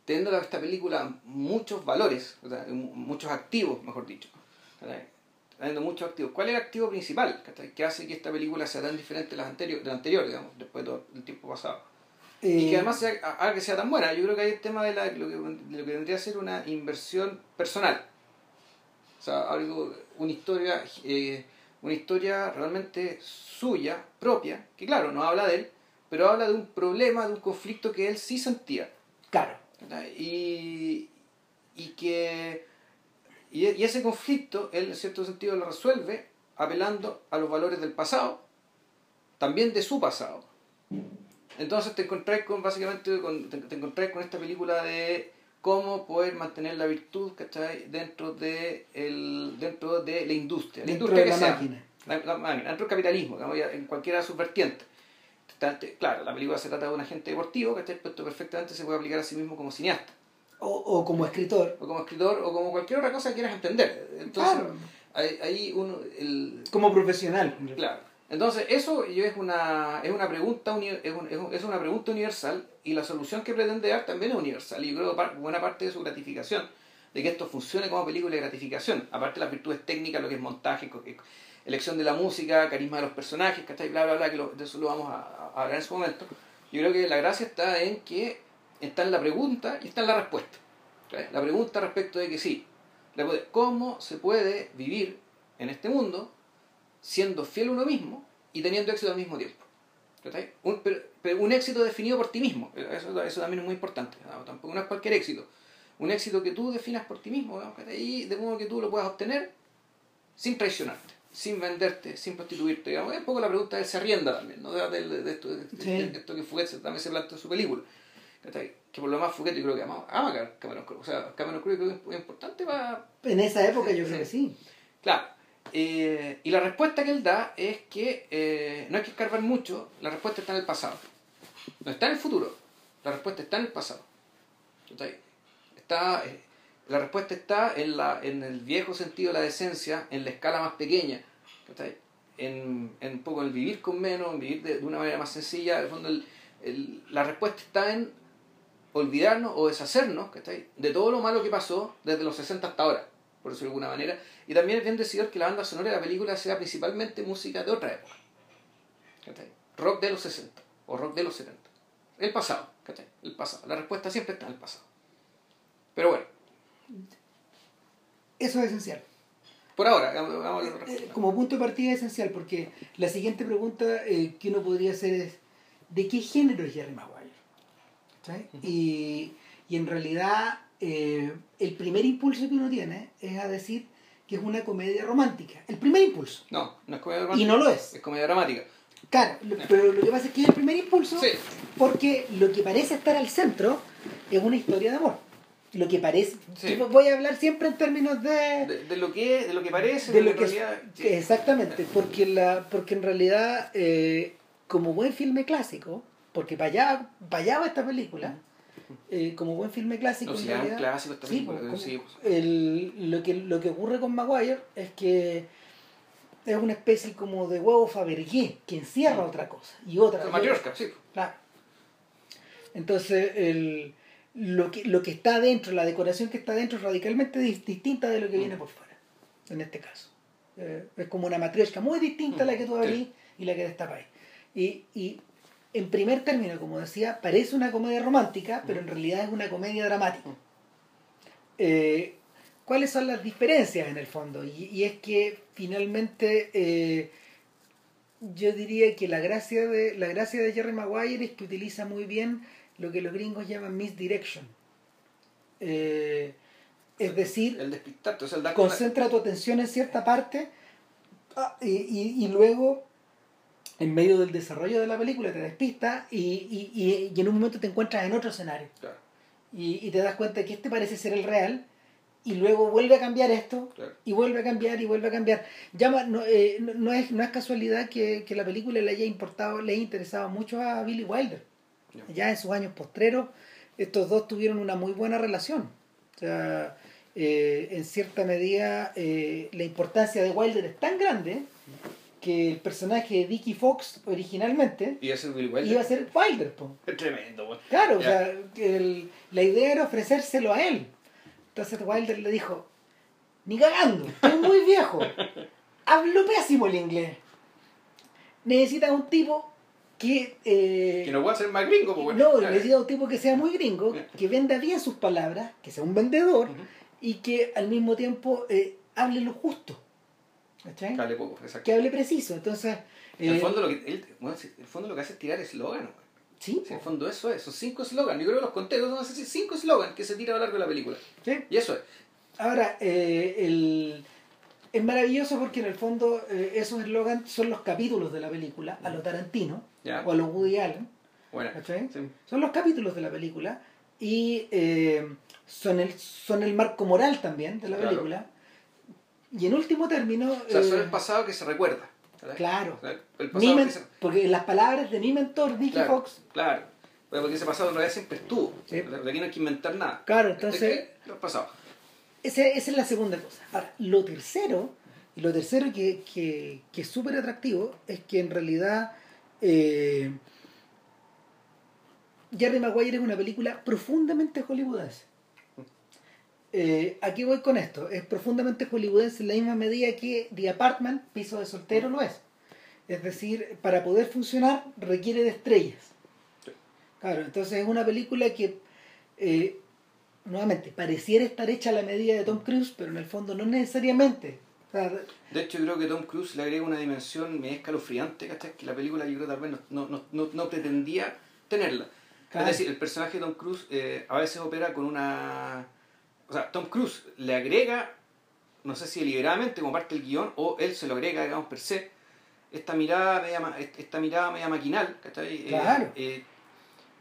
A: teniendo a esta película muchos valores, o sea, mu- muchos activos, mejor dicho, teniendo muchos activos, ¿cuál es el activo principal que hace que esta película sea tan diferente de las anteriores, de la anterior, digamos, después de todo el tiempo pasado? Y
B: Eh,
A: que además sea, haga que sea tan buena. Yo creo que hay el tema de, la, lo, que, de lo que vendría a ser una inversión personal. O sea, algo, una historia, eh, una historia realmente suya, propia, que claro, no habla de él, pero habla de un problema, de un conflicto que él sí sentía.
B: Claro.
A: Y, y que y, y ese conflicto él en cierto sentido lo resuelve apelando a los valores del pasado también de su pasado entonces te encontrás con básicamente con, te, te encontrás con esta película de cómo poder mantener la virtud ¿cachai? dentro de el dentro de la industria la
B: Dentro
A: industria
B: de
A: que
B: la
A: sea.
B: máquina.
A: La, la máquina, dentro del capitalismo digamos, en cualquiera de sus vertientes Claro, la película se trata de un agente deportivo, que Pero esto perfectamente se puede aplicar a sí mismo como cineasta,
B: O, o como escritor.
A: o como escritor, o como cualquier otra cosa que quieras entender. Entonces,
B: Claro.
A: ahí, ahí uno, el,
B: Como profesional.
A: Claro. Entonces, eso es una, es una pregunta es, es un- es una pregunta universal y la solución que pretende dar también es universal. Y yo creo que buena parte de su gratificación, de que esto funcione como película de gratificación, aparte de las virtudes técnicas, lo que es montaje, eh, elección de la música, carisma de los personajes, ¿cachai? Bla, bla, bla, que lo- de eso lo vamos a, hablar en su momento. Yo creo que la gracia está en que está en la pregunta y está en la respuesta. La pregunta respecto de que sí, ¿cómo se puede vivir en este mundo siendo fiel a uno mismo y teniendo éxito al mismo tiempo? Un, pero, pero un éxito definido por ti mismo, eso, eso también es muy importante, ¿no? tampoco no es cualquier éxito. Un éxito que tú definas por ti mismo, ¿no? y de modo que tú lo puedas obtener sin traicionarte, sin venderte, sin prostituirte. Digamos. Es un poco la pregunta del se arrienda también, ¿no? de, de- de esto, de,
B: Sí.
A: esto que Fouquet también se plantea en su película. Que por lo más Fouquet yo creo que ama, ama Cameron Crowe. O sea, Cameron Crowe creo que es importante para...
B: En esa época yo creo que sí.
A: Claro. Eh, y la respuesta que él da es que eh, no hay que escarbar mucho, la respuesta está en el pasado. No está en el futuro, la respuesta está en el pasado. Está, eh, la respuesta está en, la, en el viejo sentido de la decencia, en la escala más pequeña. En, en un poco el vivir con menos, en vivir de, una manera más sencilla. En el fondo, el- la respuesta está en olvidarnos o deshacernos ¿cachai? de todo lo malo que pasó desde los 60 hasta ahora, por decirlo de alguna manera. Y también es bien decidor que la banda sonora de la película sea principalmente música de otra época. ¿cachai? Rock de los 60 o rock de los 70. El pasado, ¿cachai? El pasado. La respuesta siempre está en el pasado. Pero bueno,
B: Eso es esencial.
A: por ahora, vamos a la
B: Eh, como punto de partida es esencial porque la siguiente pregunta eh, que uno podría hacer es ¿de qué género es Jerry Maguire? Y, y en realidad eh, el primer impulso que uno tiene es a decir que es una comedia romántica. El primer impulso.
A: No, no es comedia
B: Y
A: romántica.
B: no lo es.
A: Es comedia dramática.
B: Claro, lo- pero lo que pasa es que es el primer impulso
A: Sí.
B: porque lo que parece estar al centro es una historia de amor. Lo que parece...
A: Sí.
B: Voy a hablar siempre en términos de...
A: De, de lo que de lo que parece,
B: de
A: de
B: lo que
A: realidad. sí.
B: que exactamente porque la porque en realidad eh, como buen filme clásico porque para allá, para allá va esta película eh, como buen filme clásico
A: No,
B: en
A: si es un
B: realidad,
A: clásico esta
B: sí,
A: película,
B: como-
A: sí,
B: como- el- lo que lo que ocurre con Maguire es que es una especie como de huevo Fabergé que encierra otra cosa y otra
A: sí.
B: Claro. Entonces, el, lo, que, lo que está adentro, la decoración que está adentro es radicalmente dis- distinta de lo que
A: Mm.
B: viene por fuera, en este caso. Eh, es como una matrioshka muy distinta a la que tú
A: Mm, Sí.
B: abrís y la que destapáis. Y, y en primer término, como decía, parece una comedia romántica, pero en realidad es una comedia dramática.
A: Mm.
B: Eh, ¿Cuáles son las diferencias en el fondo? Y, y es que finalmente eh, yo diría que la gracia de la gracia de Jerry Maguire es que utiliza muy bien lo que los gringos llaman misdirection. Eh, es decir,
A: El despistarte, o sea, el dar con la-
B: concentra tu atención en cierta parte ah, y, y- y luego en medio del desarrollo de la película te despista y, y- y- y en un momento te encuentras en otro escenario
A: Claro,
B: y, y te das cuenta que este parece ser el real y luego vuelve a cambiar esto
A: claro.
B: y vuelve a cambiar y vuelve a cambiar. Llama, no, eh, no, no es, no es casualidad que, que la película le haya importado, le haya interesado mucho a Billy Wilder.
A: Ya.
B: Ya en sus años postreros, estos dos tuvieron una muy buena relación. O sea, eh, en cierta medida, eh, la importancia de Wilder es tan grande que el personaje de Dickie Fox originalmente
A: Wilder.
B: iba a ser Wilder. po.
A: Es tremendo, güey.
B: Claro, o sea, el- la idea era ofrecérselo a él. Entonces Wilder le dijo, ni cagando, estoy muy viejo, hablo pésimo el inglés. Necesitas un tipo que... eh,
A: Que no puede ser más gringo, pues,
B: no,
A: bueno.
B: necesitas un tipo que sea muy gringo, que venda bien sus palabras, que sea un vendedor y que al mismo tiempo eh, hable lo justo. ¿Cachai?
A: Cale poco, exacto.
B: Que hable preciso. Entonces...
A: En el
B: eh,
A: fondo, lo que, él, bueno, el fondo lo que hace es tirar eslogan,
B: sí,
A: en el fondo eso es, son cinco eslogans. Yo creo que los conté, son cinco eslogans que se tiran a lo largo de la película.
B: sí.
A: Y eso es.
B: Ahora, eh, el- es maravilloso porque en el fondo eh, esos eslogans son los capítulos de la película, a lo Tarantino
A: Ya.
B: o a lo Woody Allen,
A: Bueno. Sí.
B: Son los capítulos de la película y eh, son, el, son el marco moral también de la
A: Claro.
B: película. Y en último término...
A: O sea,
B: eh,
A: son el pasado que se recuerda. ¿verdad?
B: Claro.
A: El pasado que se...
B: Porque las palabras de mi mentor,
A: Claro,
B: Fox,
A: claro. Porque ese pasado en realidad siempre estuvo.
B: Sí.
A: O sea, de aquí no hay que inventar nada.
B: Claro,
A: Este
B: entonces-
A: pasado.
B: Ese- esa es la segunda cosa. Ahora, lo tercero, y lo tercero que, que, que es súper atractivo, es que en realidad eh, Jerry Maguire es una película profundamente hollywoodense. Eh, aquí voy con esto. Es profundamente hollywoodense en la misma medida que The Apartment, piso de soltero, lo es. Es decir, para poder funcionar requiere de estrellas. Claro, entonces es una película que, eh, nuevamente, pareciera estar hecha a la medida de Tom Cruise, pero en el fondo no necesariamente. O sea,
A: De hecho, yo creo que Tom Cruise le agrega una dimensión medio escalofriante, ¿cachai? Que la película yo creo tal vez no, no, no, no, no pretendía tenerla.
B: Claro.
A: Es decir, el personaje de Tom Cruise eh, a veces opera con una... O sea, Tom Cruise le agrega, no sé si deliberadamente como parte del guion, o él se lo agrega, digamos, per se, esta mirada media, esta mirada media maquinal, ¿cachai? Eh,
B: Claro.
A: eh,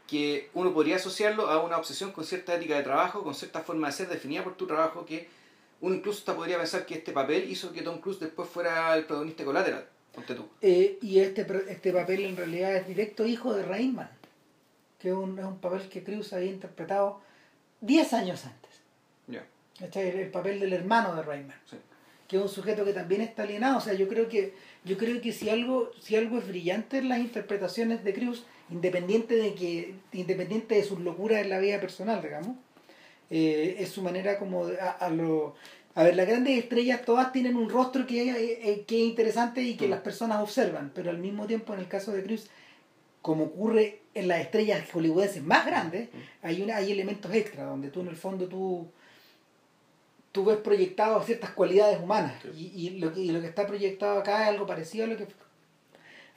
A: que uno podría asociarlo a una obsesión con cierta ética de trabajo, con cierta forma de ser definida por tu trabajo, que uno incluso hasta podría pensar que este papel hizo que Tom Cruise después fuera el protagonista colateral, ponte tú.
B: Eh, y este, este papel en realidad es directo hijo de Rainman, que es un, es un papel que Cruz había interpretado 10 años antes. ¿Cachai? El, el papel del hermano de
A: sí.
B: que es un sujeto que también está alienado. O sea, yo creo que, yo creo que si algo, si algo es brillante en las interpretaciones de Cruz, independiente de que, independiente de sus locuras en la vida personal, digamos, eh, es su manera como de- a, a lo a ver las grandes estrellas todas tienen un rostro que, eh, que es interesante y que
A: Mm.
B: las personas observan pero al mismo tiempo en el caso de Cruz como ocurre en las estrellas hollywoodenses más grandes hay una hay elementos extra donde tú en el fondo tú tú ves proyectadas ciertas cualidades humanas
A: Sí.
B: y, y lo que y lo que está proyectado acá es algo parecido a lo que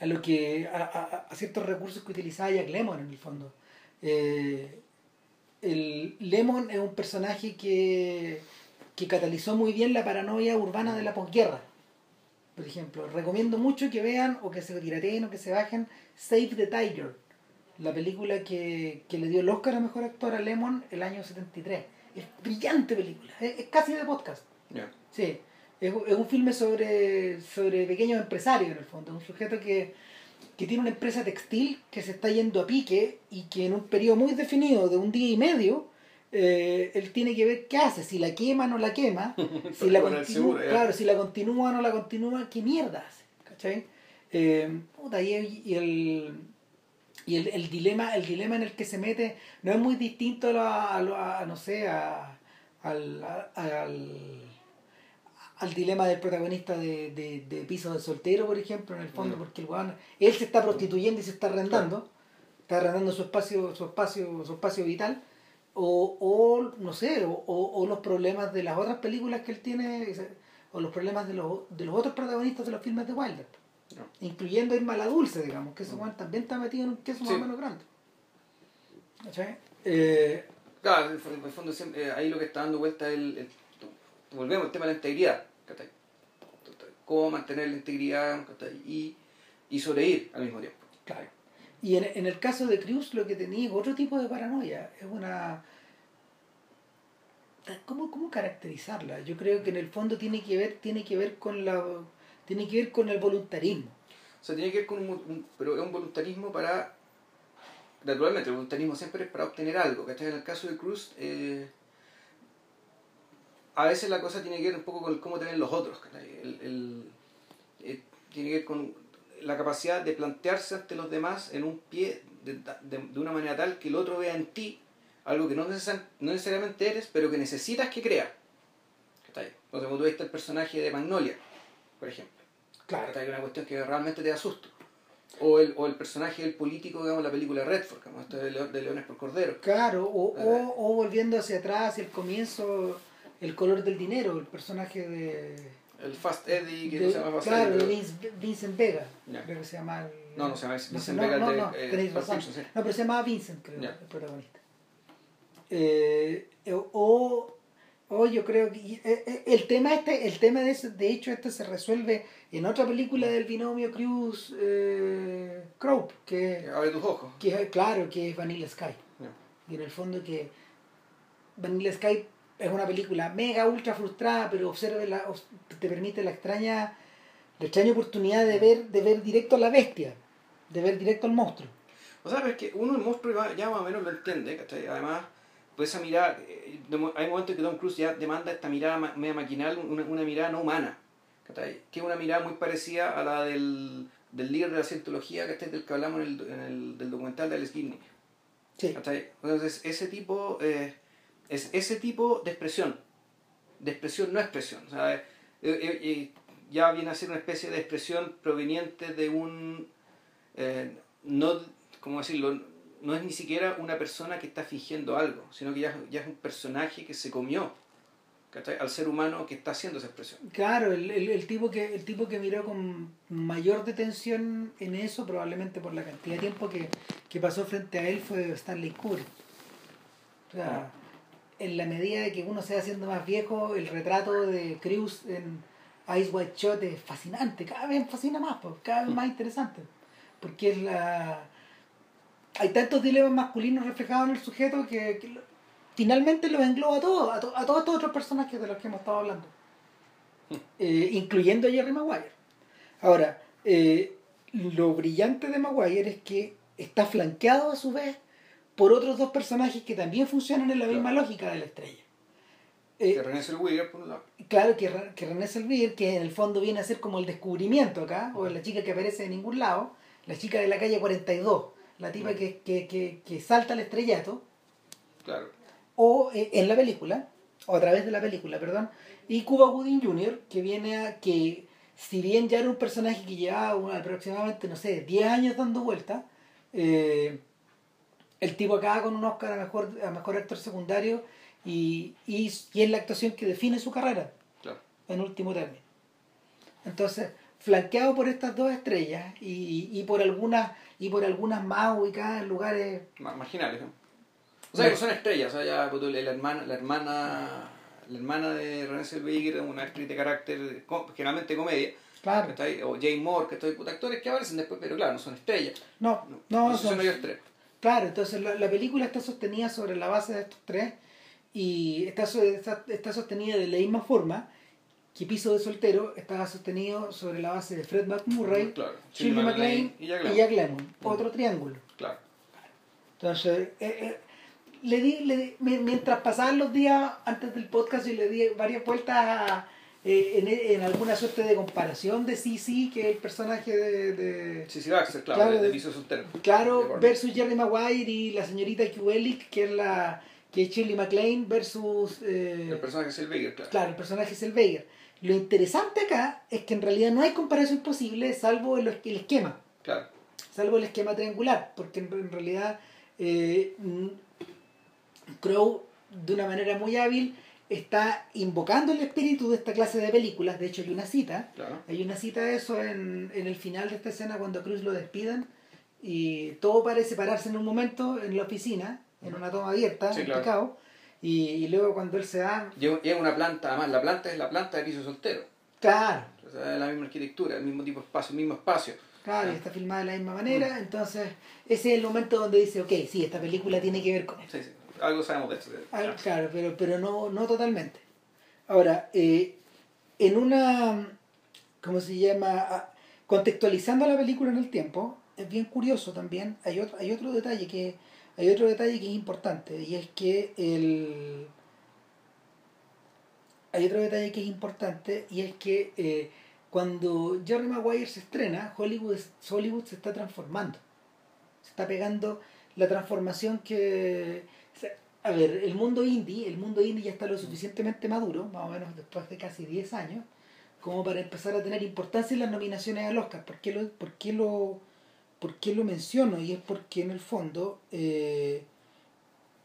B: a lo que a, a- a ciertos recursos que utilizaba Jack Lemmon en el fondo Eh, el Lemon es un personaje que, que catalizó muy bien la paranoia urbana de la posguerra. Por ejemplo, recomiendo mucho que vean o que se pirateen o que se bajen Save the Tiger, la película que, que le dio el Oscar a Mejor Actor a Lemon el año 73. Es brillante película, es, es casi de podcast.
A: Ya.
B: Sí, es, es un filme sobre, sobre pequeños empresarios en el fondo, un sujeto que, que tiene una empresa textil que se está yendo a pique y que en un periodo muy definido de un día y medio, eh, él tiene que ver qué hace, si la quema o no la quema, si la, continúa,
A: seguro,
B: claro, si la continúa o no la continúa, qué mierda hace, ¿cachai? Eh, puta, y el, y el, el dilema el dilema en el que se mete no es muy distinto a, lo- a, lo- a- no sé a, al, al al dilema del protagonista de, de, de Piso de Soltero, por ejemplo, en el fondo,
A: Mm.
B: porque el weón, él se está prostituyendo y se está arrendando, está arrendando su espacio, su espacio, su espacio vital, o, o no sé, o, o- o los problemas de las otras películas que él tiene, o los problemas de los, de los otros protagonistas de los filmes de Wilder,
A: No.
B: incluyendo Irma la Dulce, digamos, que ese weón también está metido en un queso más
A: Sí.
B: o menos grande. ¿Cachai? Eh,
A: Claro, en el fondo, en el fondo siempre, eh, ahí lo que está dando vuelta es el, el- volvemos al tema de la integridad, ¿cachai? Cómo mantener la integridad ¿cachai? y, y sobrevivir al mismo tiempo.
B: Claro. Y en, en el caso de Cruz lo que tenía es otro tipo de paranoia. Es una... ¿Cómo, ¿Cómo caracterizarla? Yo creo que en el fondo tiene que ver, tiene que ver con la tiene que ver con el voluntarismo.
A: O sea, tiene que ver con un, pero es un voluntarismo para, naturalmente, el voluntarismo siempre es para obtener algo, ¿cachai? En el caso de Cruz, eh, a veces la cosa tiene que ver un poco con cómo te ven los otros. El, el- eh, tiene que ver con la capacidad de plantearse ante los demás en un pie de, de- de una manera tal que el otro vea en ti algo que no, necesar- no necesariamente eres, pero que necesitas que crea. ¿Cachai? Entonces, como tú viste el personaje de Magnolia, por ejemplo.
B: Claro.
A: ¿cachai? Una cuestión que realmente te da susto. O el, o el personaje del político, digamos, la película Redford, como esto de, Leo- de Leones por Cordero.
B: Claro, o,
A: Eh.
B: o, o volviendo hacia atrás, el comienzo, el color del dinero, el personaje de...
A: El Fast Eddie, que
B: de-
A: no se llama Fast
B: claro,
A: Eddie,
B: de
A: pero-
B: Vince- Vincent Vega, creo que se llama. el-
A: No, no se llama Vincent
B: no
A: Vega,
B: no,
A: el de,
B: no, no,
A: eh,
B: razón.
A: Sí.
B: No, pero se llamaba Vincent, creo,
A: Ya.
B: el protagonista. Eh, o, o yo creo que eh, eh, el tema este, el tema de ese, de hecho este se resuelve en otra película del binomio Cruz eh, Crow, que,
A: Abre tus ojos.
B: que claro que es Vanilla Sky. Y en el fondo que Vanilla Sky es una película mega ultra frustrada, pero observe la, te permite la extraña la extraña oportunidad de ver de ver directo a la bestia, de ver directo al monstruo.
A: O sea, pero es que uno el monstruo ya- ya más o menos lo entiende, ¿cachai? Además, pues esa mirada, eh, hay momentos que Tom Cruise ya demanda esta mirada media maquinal, una, una mirada no humana. Que es una mirada muy parecida a la del, del líder de la cientología, ¿cachai? Del que hablamos en el, en el del documental de Alex Gibney. Entonces, ese tipo, eh, es ese tipo de expresión, de expresión no expresión. O sea, eh, eh, ya viene a ser una especie de expresión proveniente de un... no, ¿cómo decirlo? No es ni siquiera una persona que está fingiendo algo, sino que ya, ya es un personaje que se comió al ser humano que está haciendo esa expresión.
B: Claro, el, el, el tipo que, el tipo que miró con mayor detención en eso, probablemente por la cantidad de tiempo que, que pasó frente a él, fue Stanley Kubrick. O sea, en la medida de que uno se va haciendo más viejo, el retrato de Cruz en Ice White Shot es fascinante, cada vez fascina más, cada vez más interesante. Porque es la. Hay tantos dilemas masculinos reflejados en el sujeto que, que lo- finalmente los engloba a todos, a, to- a todos estos otros personajes de los que hemos estado hablando. Eh, incluyendo a Jerry Maguire. Ahora, eh, lo brillante de Maguire es que está flanqueado a su vez por otros dos personajes que también funcionan en la
A: Claro.
B: misma lógica de la estrella. Eh,
A: Que René Zellweger, por un lado.
B: Claro que, que René Zellweger, que en el fondo viene a ser como el descubrimiento acá, o la chica que aparece de ningún lado, la chica de la calle 42, la tipa que, que, que, que salta al estrellato,
A: Claro.
B: o eh, en la película, o a través de la película, perdón, y Cuba Gooding Jr., que viene a que, si bien ya era un personaje que llevaba aproximadamente, no sé, 10 años dando vueltas, eh, el tipo acaba con un Oscar a mejor, a mejor actor secundario y, y, y es la actuación que define su carrera
A: Claro.
B: en último término. Entonces, flanqueado por estas dos estrellas y, y por algunas y por algunas más ubicadas en lugares
A: Ma- marginales, ¿no? O sea, que son estrellas, o sea, ya, pues, la hermana, la hermana, la hermana de René Zellweger una actriz de carácter, generalmente comedia,
B: claro
A: o Jane Moore, que estoy puta actores que aparecen después, pero claro, no son estrellas.
B: no
A: No,
B: no,
A: no
B: son-
A: son ellos tres.
B: claro entonces la, la película está sostenida sobre la base de estos tres y está, está, está sostenida de la misma forma que Piso de Soltero estaba sostenido sobre la base de Fred McMurray,
A: Claro.
B: Shirley MacLaine
A: y Jack
B: y
A: Lemmon.
B: Jack Lemmon otro triángulo
A: Claro.
B: Entonces, eh, eh, le di, le di- mi- mientras pasaban los días antes del podcast, y le di varias vueltas a, eh, en, en alguna suerte de comparación de CC, que es el personaje de, de-
A: sí, Baxter, claro,
B: Claro,
A: de, piso soltero.
B: claro,
A: De
B: versus Jerry Maguire y la señorita Kubelik, que es la que es Shirley MacLaine, versus eh,
A: El personaje es Zellweger, claro.
B: claro, el personaje Selvager. Lo interesante acá es que en realidad no hay comparación posible salvo el, el esquema.
A: Claro.
B: salvo el esquema triangular, porque en, en realidad eh, Crow, de una manera muy hábil, está invocando el espíritu de esta clase de películas. De hecho, hay una cita,
A: Claro.
B: hay una cita de eso en, en el final de esta escena cuando a Cruz lo despidan y todo parece pararse en un momento en la oficina, en una toma abierta,
A: Sí, claro.
B: Y, y luego cuando él se da,
A: Llega llega una planta, además, la planta es la planta de piso soltero.
B: claro,
A: O sea, es la misma arquitectura, el mismo tipo de espacio, el mismo espacio.
B: claro, y está filmada de la misma manera, entonces ese es el momento donde dice, ok, sí, esta película tiene que ver con esto.
A: Sí, sí. Algo sabemos de eso.
B: Claro, pero, pero no, no totalmente. Ahora, eh, en una, ¿cómo se llama? Ah, Contextualizando la película en el tiempo, es bien curioso también, hay otro, hay otro detalle que hay otro detalle que es importante y es que el hay otro detalle que es importante y es que eh, cuando Jerry Maguire se estrena, Hollywood, Hollywood se está transformando. Se está pegando la transformación que... a ver, el mundo indie, el mundo indie ya está lo suficientemente maduro, más o menos después de casi 10 años, como para empezar a tener importancia en las nominaciones al Oscar. ¿Por qué lo, por qué lo, por qué lo menciono? Y es porque en el fondo, eh,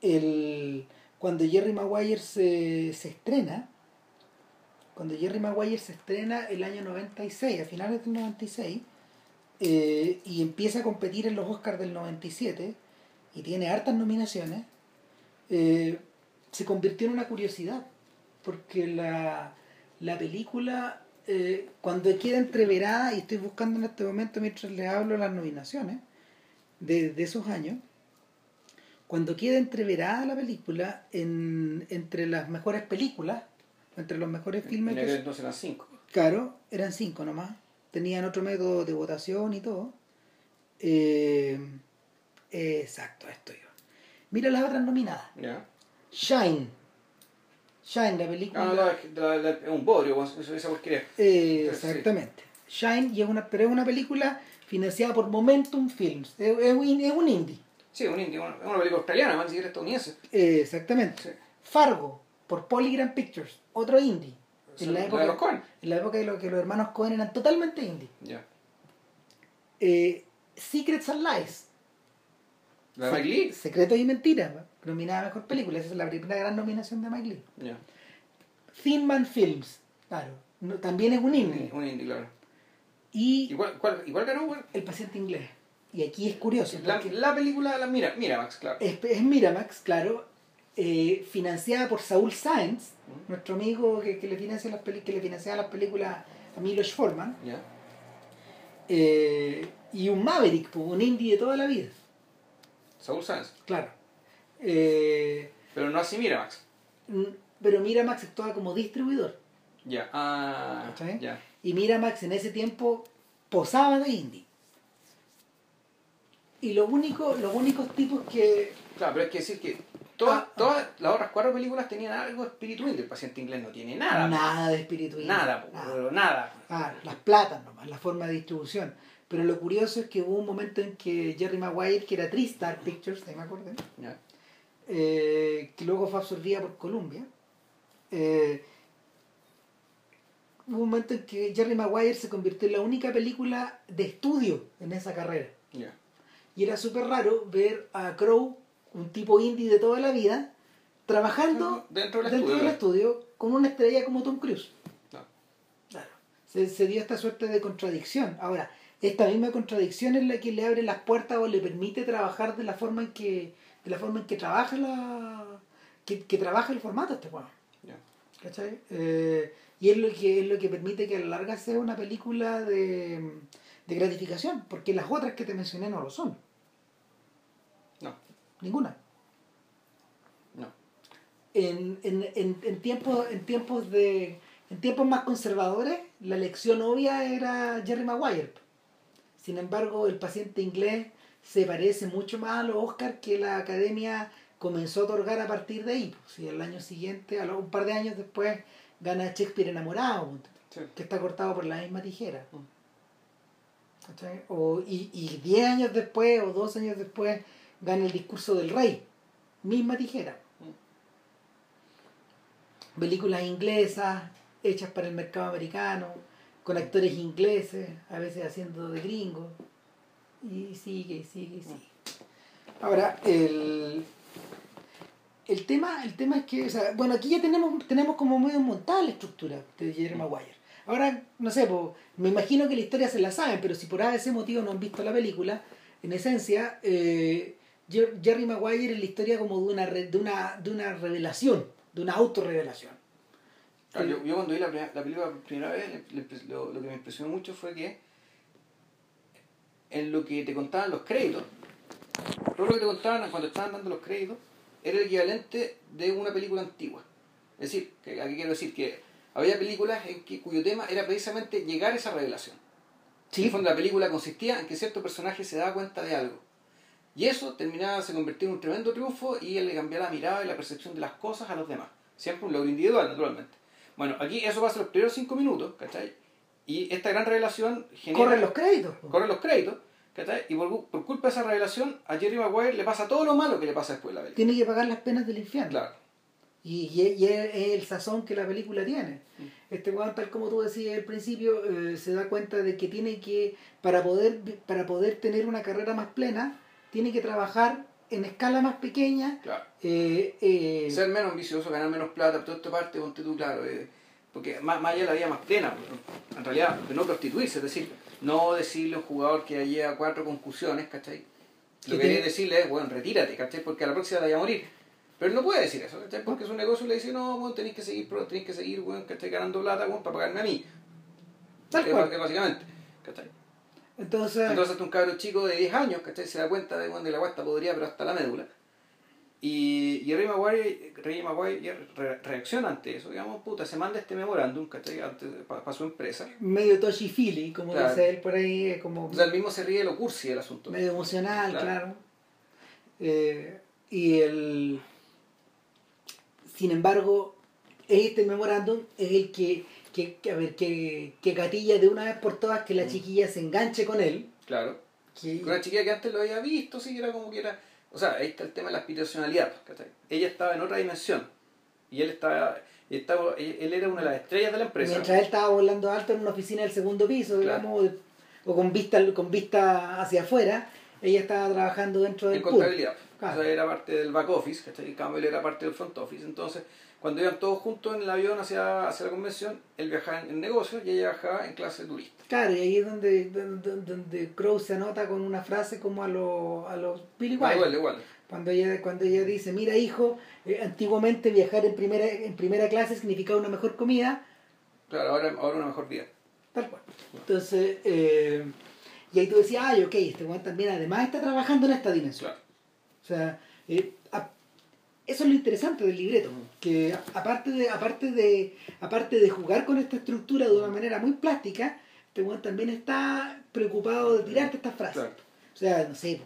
B: el, cuando Jerry Maguire se, se estrena, cuando Jerry Maguire se estrena el año 96, a finales del 96, eh, y empieza a competir en los Oscars del 97, y tiene hartas nominaciones, eh, se convirtió en una curiosidad, porque la, la película, eh, cuando queda entreverada, y estoy buscando en este momento mientras le hablo las nominaciones de, de esos años, cuando queda entreverada la película en, entre las mejores películas, entre los mejores filmes
A: En
B: que
A: aquel entonces eran cinco.
B: Claro, eran cinco nomás. Tenían otro método de votación y todo. Eh, exacto, esto yo. Mira las otras nominadas.
A: Ya.
B: Shine. Shine, la película.
A: Ah, la, la- la- es un bodrio, esa porquería.
B: Eh,
A: Sí.
B: exactamente. Shine, y es una, pero es una película financiada por Momentum Films. Es, es un, es un indie.
A: Sí, un indie, una, una película australiana, más siquiera estadounidense.
B: Eh, exactamente.
A: Sí.
B: Fargo. por Polygram Pictures, otro indie. En la,
A: de
B: época,
A: los Coen.
B: en la época de lo que los hermanos Cohen eran totalmente indie.
A: Ya.
B: Eh, Secrets and Lies.
A: ¿La de Mike Lee?
B: Secretos y Mentiras, nominada a Mejor Película. Esa es la primera gran nominación de Mike Lee.
A: Ya.
B: Thin Man Films, claro. no- también es un indie.
A: Un indie, claro.
B: Y
A: Igual, cuál, igual ganó.
B: El paciente inglés. Y aquí es curioso.
A: La, la película de la Mira, Miramax, claro.
B: es, es Miramax, claro, eh, financiada por Saul Sainz,
A: Mm.
B: nuestro amigo que, que le financia las peli- que le financiaba las películas a Milos Forman,
A: Ya.
B: eh, y un Maverick, un indie de toda la vida,
A: Saul Sanz.
B: claro. Eh,
A: Pero no así Miramax.
B: pero Miramax actuaba como distribuidor.
A: Ya. Ah,
B: ¿Cachai?
A: ya.
B: Y Miramax en ese tiempo posaba de indie. Y lo único, los únicos tipos que.
A: Claro, pero hay que decir que todas,
B: Ah, ah.
A: todas las otras cuatro películas tenían algo de indie. El paciente inglés no tiene nada.
B: Nada de espíritu indie.
A: Nada, po,
B: Nada.
A: pero nada.
B: Ah, las platas nomás, la forma de distribución. Pero lo curioso es que hubo un momento en que Jerry Maguire, que era Tristar Pictures, me acuerdo, eh, que luego fue absorbida por Columbia, eh, hubo un momento en que Jerry Maguire se convirtió en la única película de estudio en esa carrera. Y era súper raro ver a Crow, un tipo indie de toda la vida, trabajando
A: Dentro del
B: dentro
A: estudio.
B: del estudio con una estrella como Tom Cruise.
A: No.
B: Claro. Se, se dio esta suerte de contradicción. Ahora, esta misma contradicción es la que le abre las puertas o le permite trabajar de la forma en que, de la forma en que trabaja la. que, que trabaja el formato este juego.
A: Ya.
B: ¿Cachai? Eh, y es lo que es lo que permite que a la larga sea una película de, de gratificación, porque las otras que te mencioné no lo son.
A: No.
B: Ninguna.
A: No.
B: en, en, en, en tiempos en tiempos de en tiempos más conservadores la elección obvia era Jerry Maguire sin embargo el paciente inglés se parece mucho más a los Oscars que la academia comenzó a otorgar a partir de ahí si el año siguiente un par de años después gana Shakespeare enamorado
A: Sí.
B: que está cortado por la misma tijera
A: Mm.
B: O, y, y 10 años después o dos años después gana el discurso del rey misma tijera películas inglesas hechas para el mercado americano, con actores ingleses, a veces haciendo de gringos. Y sigue, sigue, y sigue. Ahora, el, el, tema, el tema es que, o sea, bueno, aquí ya tenemos, tenemos como medio montada la estructura de Jerry Maguire. Ahora, no sé, me imagino que la historia se la saben, pero si por ese motivo no han visto la película, en esencia, eh, Jer- Jerry Maguire es la historia como de una, re- de una, de una revelación, de una autorrevelación.
A: Claro, yo, yo cuando vi la, película por primera vez, lo, lo que me impresionó mucho fue que en lo que te contaban los créditos, todo lo que te contaban cuando estaban dando los créditos, era el equivalente de una película antigua. Es decir, que, aquí quiero decir que había películas en que, cuyo tema era precisamente llegar a esa revelación. En el fondo, la película consistía en que cierto personaje se daba cuenta de algo. Y eso terminaba, se convertía en un tremendo triunfo y él le cambiaba la mirada y la percepción de las cosas a los demás. Siempre un logro individual, naturalmente. Bueno, aquí eso pasa los primeros cinco minutos, ¿cachai? Y esta gran revelación genera...
B: Corren los créditos. po.
A: corren los créditos, ¿cachai? Y por, por culpa de esa revelación, a Jerry Maguire le pasa todo lo malo que le pasa después de la película.
B: Tiene que pagar las penas del infierno.
A: Claro.
B: Y, y es el sazón que la película tiene.
A: Mm.
B: Este weón, tal como tú decías al principio, eh, se da cuenta de que tiene que, para poder, para poder tener una carrera más plena, tiene que trabajar en escala más pequeña.
A: Claro.
B: eh, eh,
A: Ser menos ambicioso, ganar menos plata, toda esta parte, ponte tú, claro. eh, porque más, más allá de la vida más plena, pues, en realidad, de no prostituirse, es decir, no decirle a un jugador que lleva cuatro conclusiones, ¿cachai? Lo
B: Que
A: quería decirle es, bueno, retírate, ¿cachai? Porque a la próxima te vaya a morir. Pero él no puede decir eso, ¿cachai? Porque su negocio le dice, no, bueno, tenéis que seguir, tenéis que seguir, bueno, ¿cachai? Ganando plata, bueno, para pagarme a mí.
B: Tal cual.
A: Básicamente, ¿cachai?
B: Entonces,
A: Entonces un cabro chico de 10 años, ¿cachai? Se da cuenta de cuando la guasta podría, pero hasta la médula. Y, y Ray Maguire, Ray Maguire re- reacciona ante eso, digamos, puta, se manda este memorándum, ¿cachai? Para su empresa.
B: medio touchy feely, como
A: Claro.
B: dice él por ahí, como
A: O sea, él mismo se ríe de lo cursi del asunto.
B: medio emocional,
A: Claro.
B: claro. Eh, y el. Sin embargo, este memorándum es el que, que, que, a ver, que, que gatilla de una vez por todas que la
A: Mm.
B: chiquilla se enganche con él.
A: Claro.
B: Que,
A: Una chiquilla que antes lo había visto, sí, era como que era... O sea, ahí está el tema de la aspiracionalidad, ¿cachai? Ella estaba en otra dimensión. Y él estaba, estaba, él era una de las estrellas de la empresa.
B: Mientras él estaba volando alto en una oficina del segundo piso, digamos, o con vista, con vista hacia afuera, ella estaba trabajando dentro del
A: En contabilidad. Claro. O sea, era parte del back office, ¿cachai? Y Campbell era parte del front office. Entonces, cuando iban todos juntos en el avión hacia, hacia la convención, él viajaba en, negocios y ella viajaba en clase de turista.
B: Claro, y ahí es donde, donde, donde Crow se anota con una frase como a los a los Billy Wilder.
A: Igual, igual.
B: Cuando ella, cuando ella dice, mira hijo, eh, antiguamente viajar en primera, en primera clase significaba una mejor comida.
A: Claro, ahora, ahora una mejor vida.
B: Tal cual. Entonces, eh, y ahí tú decías, ay, ok, este Juan también además está trabajando en esta dimensión.
A: Claro.
B: O sea, eh, eso es lo interesante del libreto, que aparte de, aparte de, aparte de jugar con esta estructura de una manera muy plástica, este Juan también está preocupado de tirarte estas frases. O sea, no sé,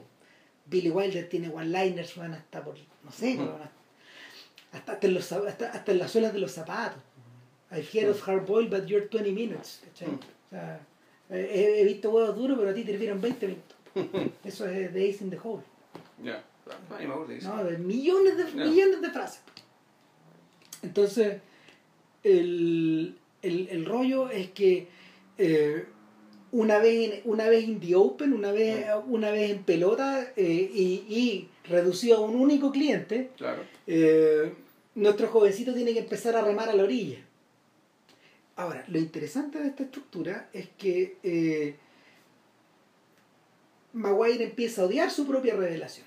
B: Billy Wilder tiene one-liners, van hasta por, no sé, hasta, hasta, en los, hasta, hasta, en las suelas de los zapatos. I hear of hard boil, but you're 20 minutes. O sea, he, he, visto huevos duros, pero a ti te sirvieron 20 minutos. Eso es The Ace in the Hole. No, de millones de, millones de frases. Entonces, el, el, el rollo es que eh, una vez en, una vez in the open, una vez, una vez en pelota eh, y, y, reducido a un único cliente,
A: claro.
B: eh, nuestro jovencito tiene que empezar a remar a la orilla. Ahora, lo interesante de esta estructura es que eh, Maguire empieza a odiar su propia revelación.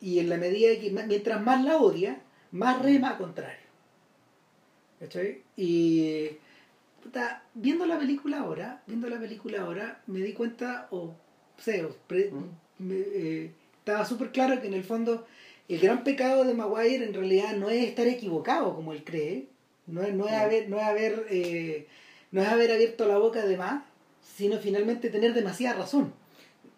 B: Y en la medida que mientras más la odia, más rema a contrario. ¿Cachai? Y puta, viendo la película ahora, viendo la película ahora, me di cuenta, o sé, pre, me, eh, estaba súper claro que en el fondo el gran pecado de Maguire en realidad no es estar equivocado como él cree, no es, no es haber, no es haber, eh, no es haber abierto la boca de más, sino finalmente tener demasiada razón.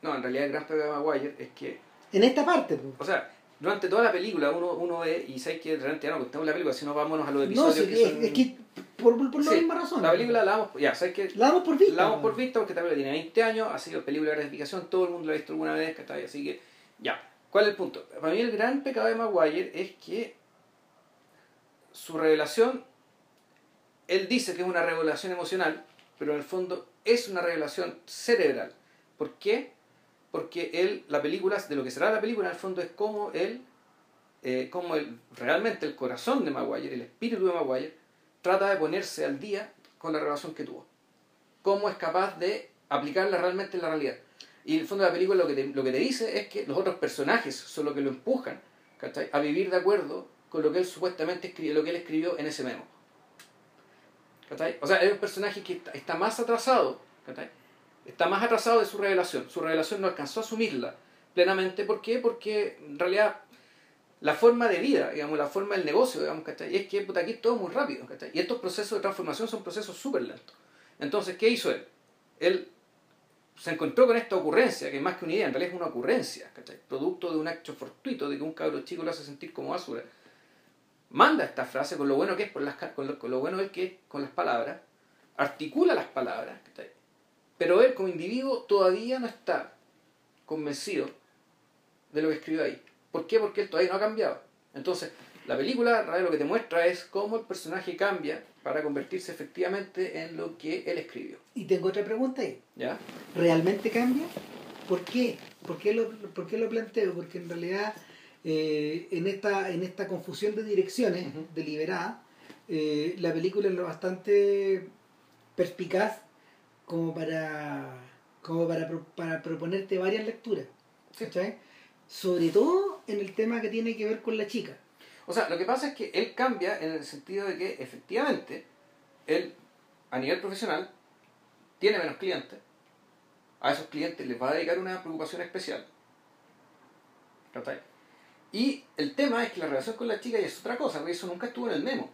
A: No, en realidad el gran pecado de Maguire es que...
B: En esta parte. Pues.
A: O sea, durante toda la película uno, uno ve, y sabes que realmente ya no contamos la película, sino vámonos a los episodios
B: no, sí,
A: que
B: es,
A: son...
B: es que por, por, por
A: Sí,
B: la misma razón.
A: La película la damos, ya, ¿sabes qué?
B: La damos por vista.
A: La damos por vista porque esta película tiene 20 años, ha sido película de gratificación, todo el mundo la ha visto alguna vez, ¿cachai? Así que, ya. ¿Cuál es el punto? Para mí el gran pecado de Maguire es que su revelación, él dice que es una revelación emocional, pero en el fondo es una revelación cerebral. ¿Por qué? Porque él, la película, de lo que será la película, en el fondo es como él, eh, como el, realmente el corazón de Maguire, el espíritu de Maguire, trata de ponerse al día con la relación que tuvo. Cómo es capaz de aplicarla realmente en la realidad. Y en el fondo de la película lo que te, lo que te dice es que los otros personajes son los que lo empujan ¿cachai? a vivir de acuerdo con lo que él supuestamente escribió, lo que él escribió en ese memo. ¿cachai? O sea, es un personaje que está, está más atrasado, ¿cachai? Está más atrasado de su revelación. Su revelación no alcanzó a asumirla plenamente. ¿Por qué? Porque en realidad la forma de vida, digamos, la forma del negocio, digamos, ¿cachai? Y es que puta, aquí todo muy rápido, ¿cachai? Y estos procesos de transformación son procesos súper lentos. Entonces, ¿qué hizo él? Él se encontró con esta ocurrencia, que más que una idea, en realidad es una ocurrencia, ¿cachai? Producto de un acto fortuito, de que un cabro chico lo hace sentir como basura. Manda esta frase con lo bueno que es, por las, con, lo, con lo bueno que es con las palabras, articula las palabras, ¿cachai? Pero él como individuo todavía no está convencido de lo que escribió ahí. ¿Por qué? Porque él todavía no ha cambiado. Entonces, la película lo que te muestra es cómo el personaje cambia para convertirse efectivamente en lo que él escribió.
B: Y tengo otra pregunta ahí.
A: ¿Ya?
B: ¿Realmente cambia? ¿Por qué? ¿Por qué lo, por qué lo planteo? Porque en realidad eh, en, esta, en esta confusión de direcciones deliberada, eh, la película es lo bastante perspicaz como para, como para, pro- para proponerte varias lecturas.
A: Sí.
B: Sobre todo en el tema que tiene que ver con la chica.
A: O sea, lo que pasa es que él cambia en el sentido de que efectivamente él, a nivel profesional, tiene menos clientes. A esos clientes les va a dedicar una preocupación especial. ¿Cachai? Y el tema es que la relación con la chica ya es otra cosa, porque eso nunca estuvo en el memo.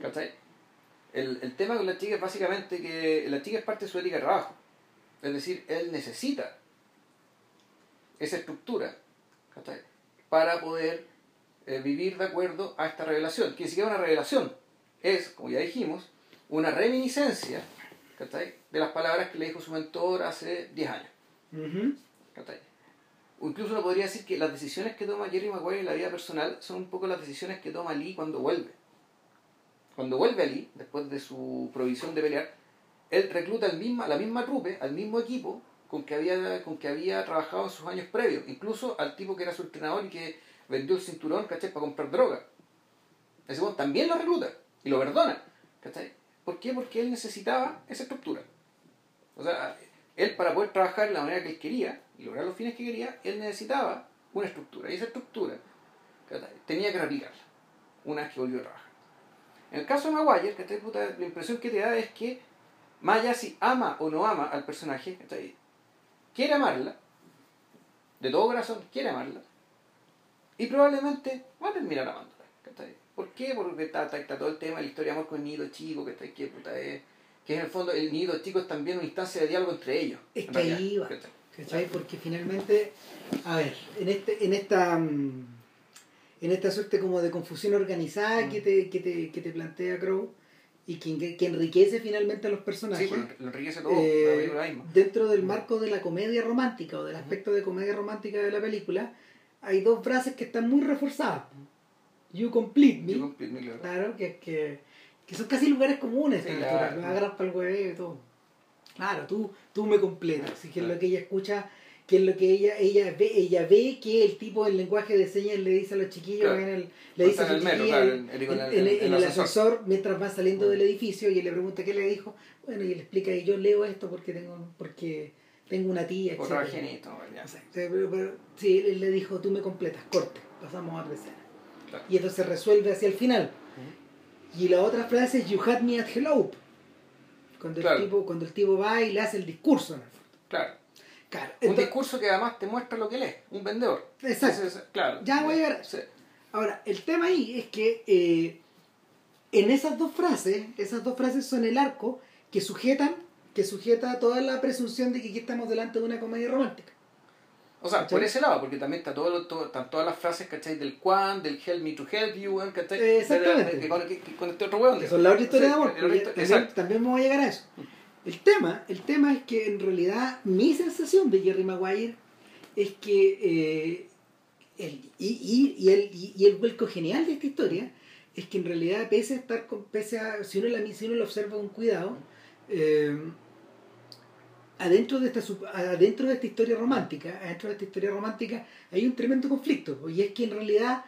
A: ¿Cachai? El, el tema con la chica es básicamente que la chica es parte de su ética de trabajo. Es decir, él necesita esa estructura ¿cachai? para poder eh, vivir de acuerdo a esta revelación. Que ni siquiera una revelación, es, como ya dijimos, una reminiscencia ¿cachai? de las palabras que le dijo su mentor hace 10 años. O incluso uno podría decir que las decisiones que toma Jerry Maguire en la vida personal son un poco las decisiones que toma Lee cuando vuelve. Cuando vuelve a Lee, después de su provisión de pelear, él recluta el misma, la misma trupe, al mismo equipo con que, había, con que había trabajado en sus años previos, incluso al tipo que era su entrenador y que vendió el cinturón, ¿cachai? Para comprar droga. Ese bueno, también lo recluta y lo perdona, ¿cachai? ¿Por qué? Porque él necesitaba esa estructura. O sea, él para poder trabajar de la manera que él quería y lograr los fines que quería, él necesitaba una estructura. Y esa estructura tenía que replicarla una vez que volvió a trabajar. En el caso de Maguire, puta, la impresión que te da es que Maya si ama o no ama al personaje, quiere amarla, de todo corazón quiere amarla, y probablemente va a terminar amándola. ¿Por qué? Porque está, está, todo el tema de la historia de amor con el nido chico, que, que, puta, es, que en el fondo el nido chico es también una instancia de diálogo entre ellos.
B: Es que ahí va, Porque finalmente, a ver, en, este, en esta... Mm, en esta suerte como de confusión organizada que, mm. te, que, te, que te plantea Crow y que, que, enriquece finalmente a los personajes.
A: Sí, lo enriquece todo.
B: Eh, dentro del marco de la comedia romántica o del aspecto de comedia romántica de la película, hay dos frases que están muy reforzadas. You complete me.
A: You complete me claro.
B: claro. que, que, que son casi lugares comunes. Sí, claro. Agarras para el huevo y todo. Claro, tú, tú me completas. Así que es lo que ella escucha que es lo que ella ella ve ella ve que el tipo en lenguaje de señas le dice a los chiquillos en el, le dice los chiquillos en, el, ascensor. mientras va saliendo del edificio y él le pregunta qué le dijo bueno y él explica y yo leo esto porque tengo porque tengo una tía
A: Otro genito,
B: pero, pero, sí él le dijo tú me completas corte pasamos a otra escena y esto se resuelve hacia el final. Y la otra frase es you had me at hello cuando el tipo cuando el tipo va y le hace el discurso en el fondo.
A: Claro un discurso que además te muestra lo que lee, un vendedor. Exacto. claro.
B: Ya voy a llegar. Ahora, el tema ahí es que eh, en esas dos frases, esas dos frases son el arco que sujetan, que sujeta toda la presunción de que aquí estamos delante de una comedia romántica.
A: O sea, por ese lado, porque también está todo, están todas las frases, ¿cachai? Del Quan, del Help Me to Help You, ¿cachai?
B: Exactamente.
A: con, este otro hueón.
B: Son la otra historia de amor. También, también, me voy a llegar a eso. El tema, el tema es que en realidad mi sensación de Jerry Maguire es que eh, el, y, y, el, y, el vuelco genial de esta historia es que en realidad pese a estar con, pese a, si uno la si uno observa con cuidado eh, adentro de esta adentro de esta historia romántica adentro de esta historia romántica hay un tremendo conflicto y es que en realidad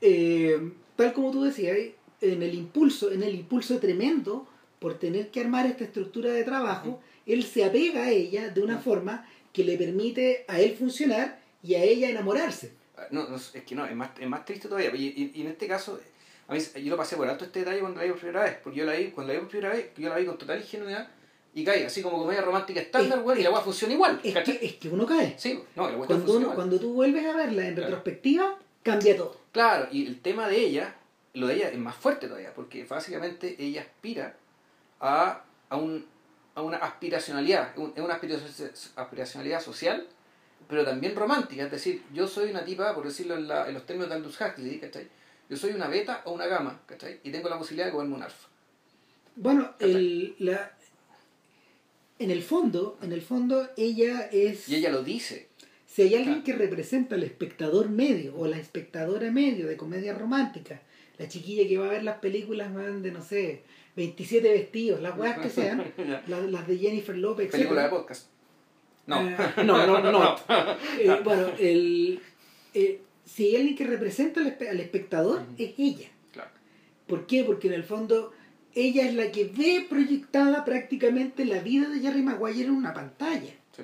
B: eh, tal como tú decías en el impulso en el impulso tremendo por tener que armar esta estructura de trabajo, él se apega a ella de una forma que le permite a él funcionar y a ella enamorarse.
A: Ah, no, no es que no, es más, es más triste todavía. Y, y, en este caso, a mí, yo lo pasé por alto este detalle cuando la vi por primera vez, porque yo la vi, cuando la vi por primera vez, yo la vi con total ingenuidad y cae, así como comedia romántica estándar, y la weá funciona igual.
B: Es que, es que, uno cae.
A: Sí, no, la
B: cuando, uno, cuando tú vuelves a verla en retrospectiva, cambia todo.
A: Claro, y el tema de ella, lo de ella es más fuerte todavía, porque básicamente ella aspira a, a, un, a una aspiracionalidad, es una aspiracionalidad social, pero también romántica. Es decir, yo soy una tipa, por decirlo en, la, en los términos de Aldous Huxley, ¿cachai? Yo soy una beta o una gama, ¿cachai? Y tengo la posibilidad de comerme un alfa.
B: Bueno, el, la, en el fondo, en el fondo ella es...
A: Y ella lo dice.
B: Si hay alguien que representa al espectador medio o la espectadora medio de comedia romántica, la chiquilla que va a ver las películas de, no sé, 27 vestidos, las weas que sean, las, de Jennifer Lopez,
A: Película de podcast.
B: No. Eh, no, no, no. no. Eh, bueno, el, eh, si hay alguien que representa al, espectador, es ella.
A: Claro.
B: ¿Por qué? Porque en el fondo ella es la que ve proyectada prácticamente la vida de Jerry Maguire en una pantalla. Sí.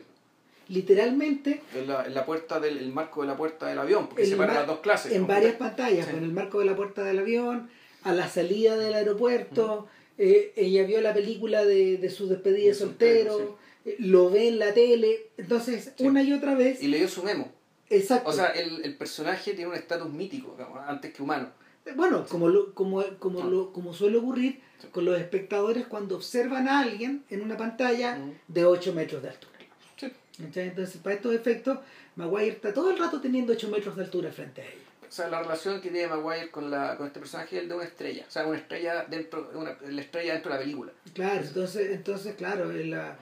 B: Literalmente.
A: En la, en la puerta del el marco de la puerta del avión, porque separan las dos clases.
B: En varias pantallas, en el marco de la puerta del avión, a la salida del aeropuerto. Eh, ella vio la película de, de su despedida de soltero, eh, lo ve en la tele, entonces una y otra vez...
A: Y leyó su memo.
B: Exacto.
A: O sea, el, el personaje tiene un estatus mítico, antes que humano.
B: Bueno, como, lo, como, como, lo, como suele ocurrir con los espectadores cuando observan a alguien en una pantalla de 8 metros de altura. Entonces, para estos efectos, Maguire está todo el rato teniendo 8 metros de altura frente a ella
A: o sea, la relación que tiene Maguire con, la, con este personaje es el de una estrella, o sea, una estrella dentro, una, la estrella dentro de la película.
B: Claro, entonces, entonces claro, la,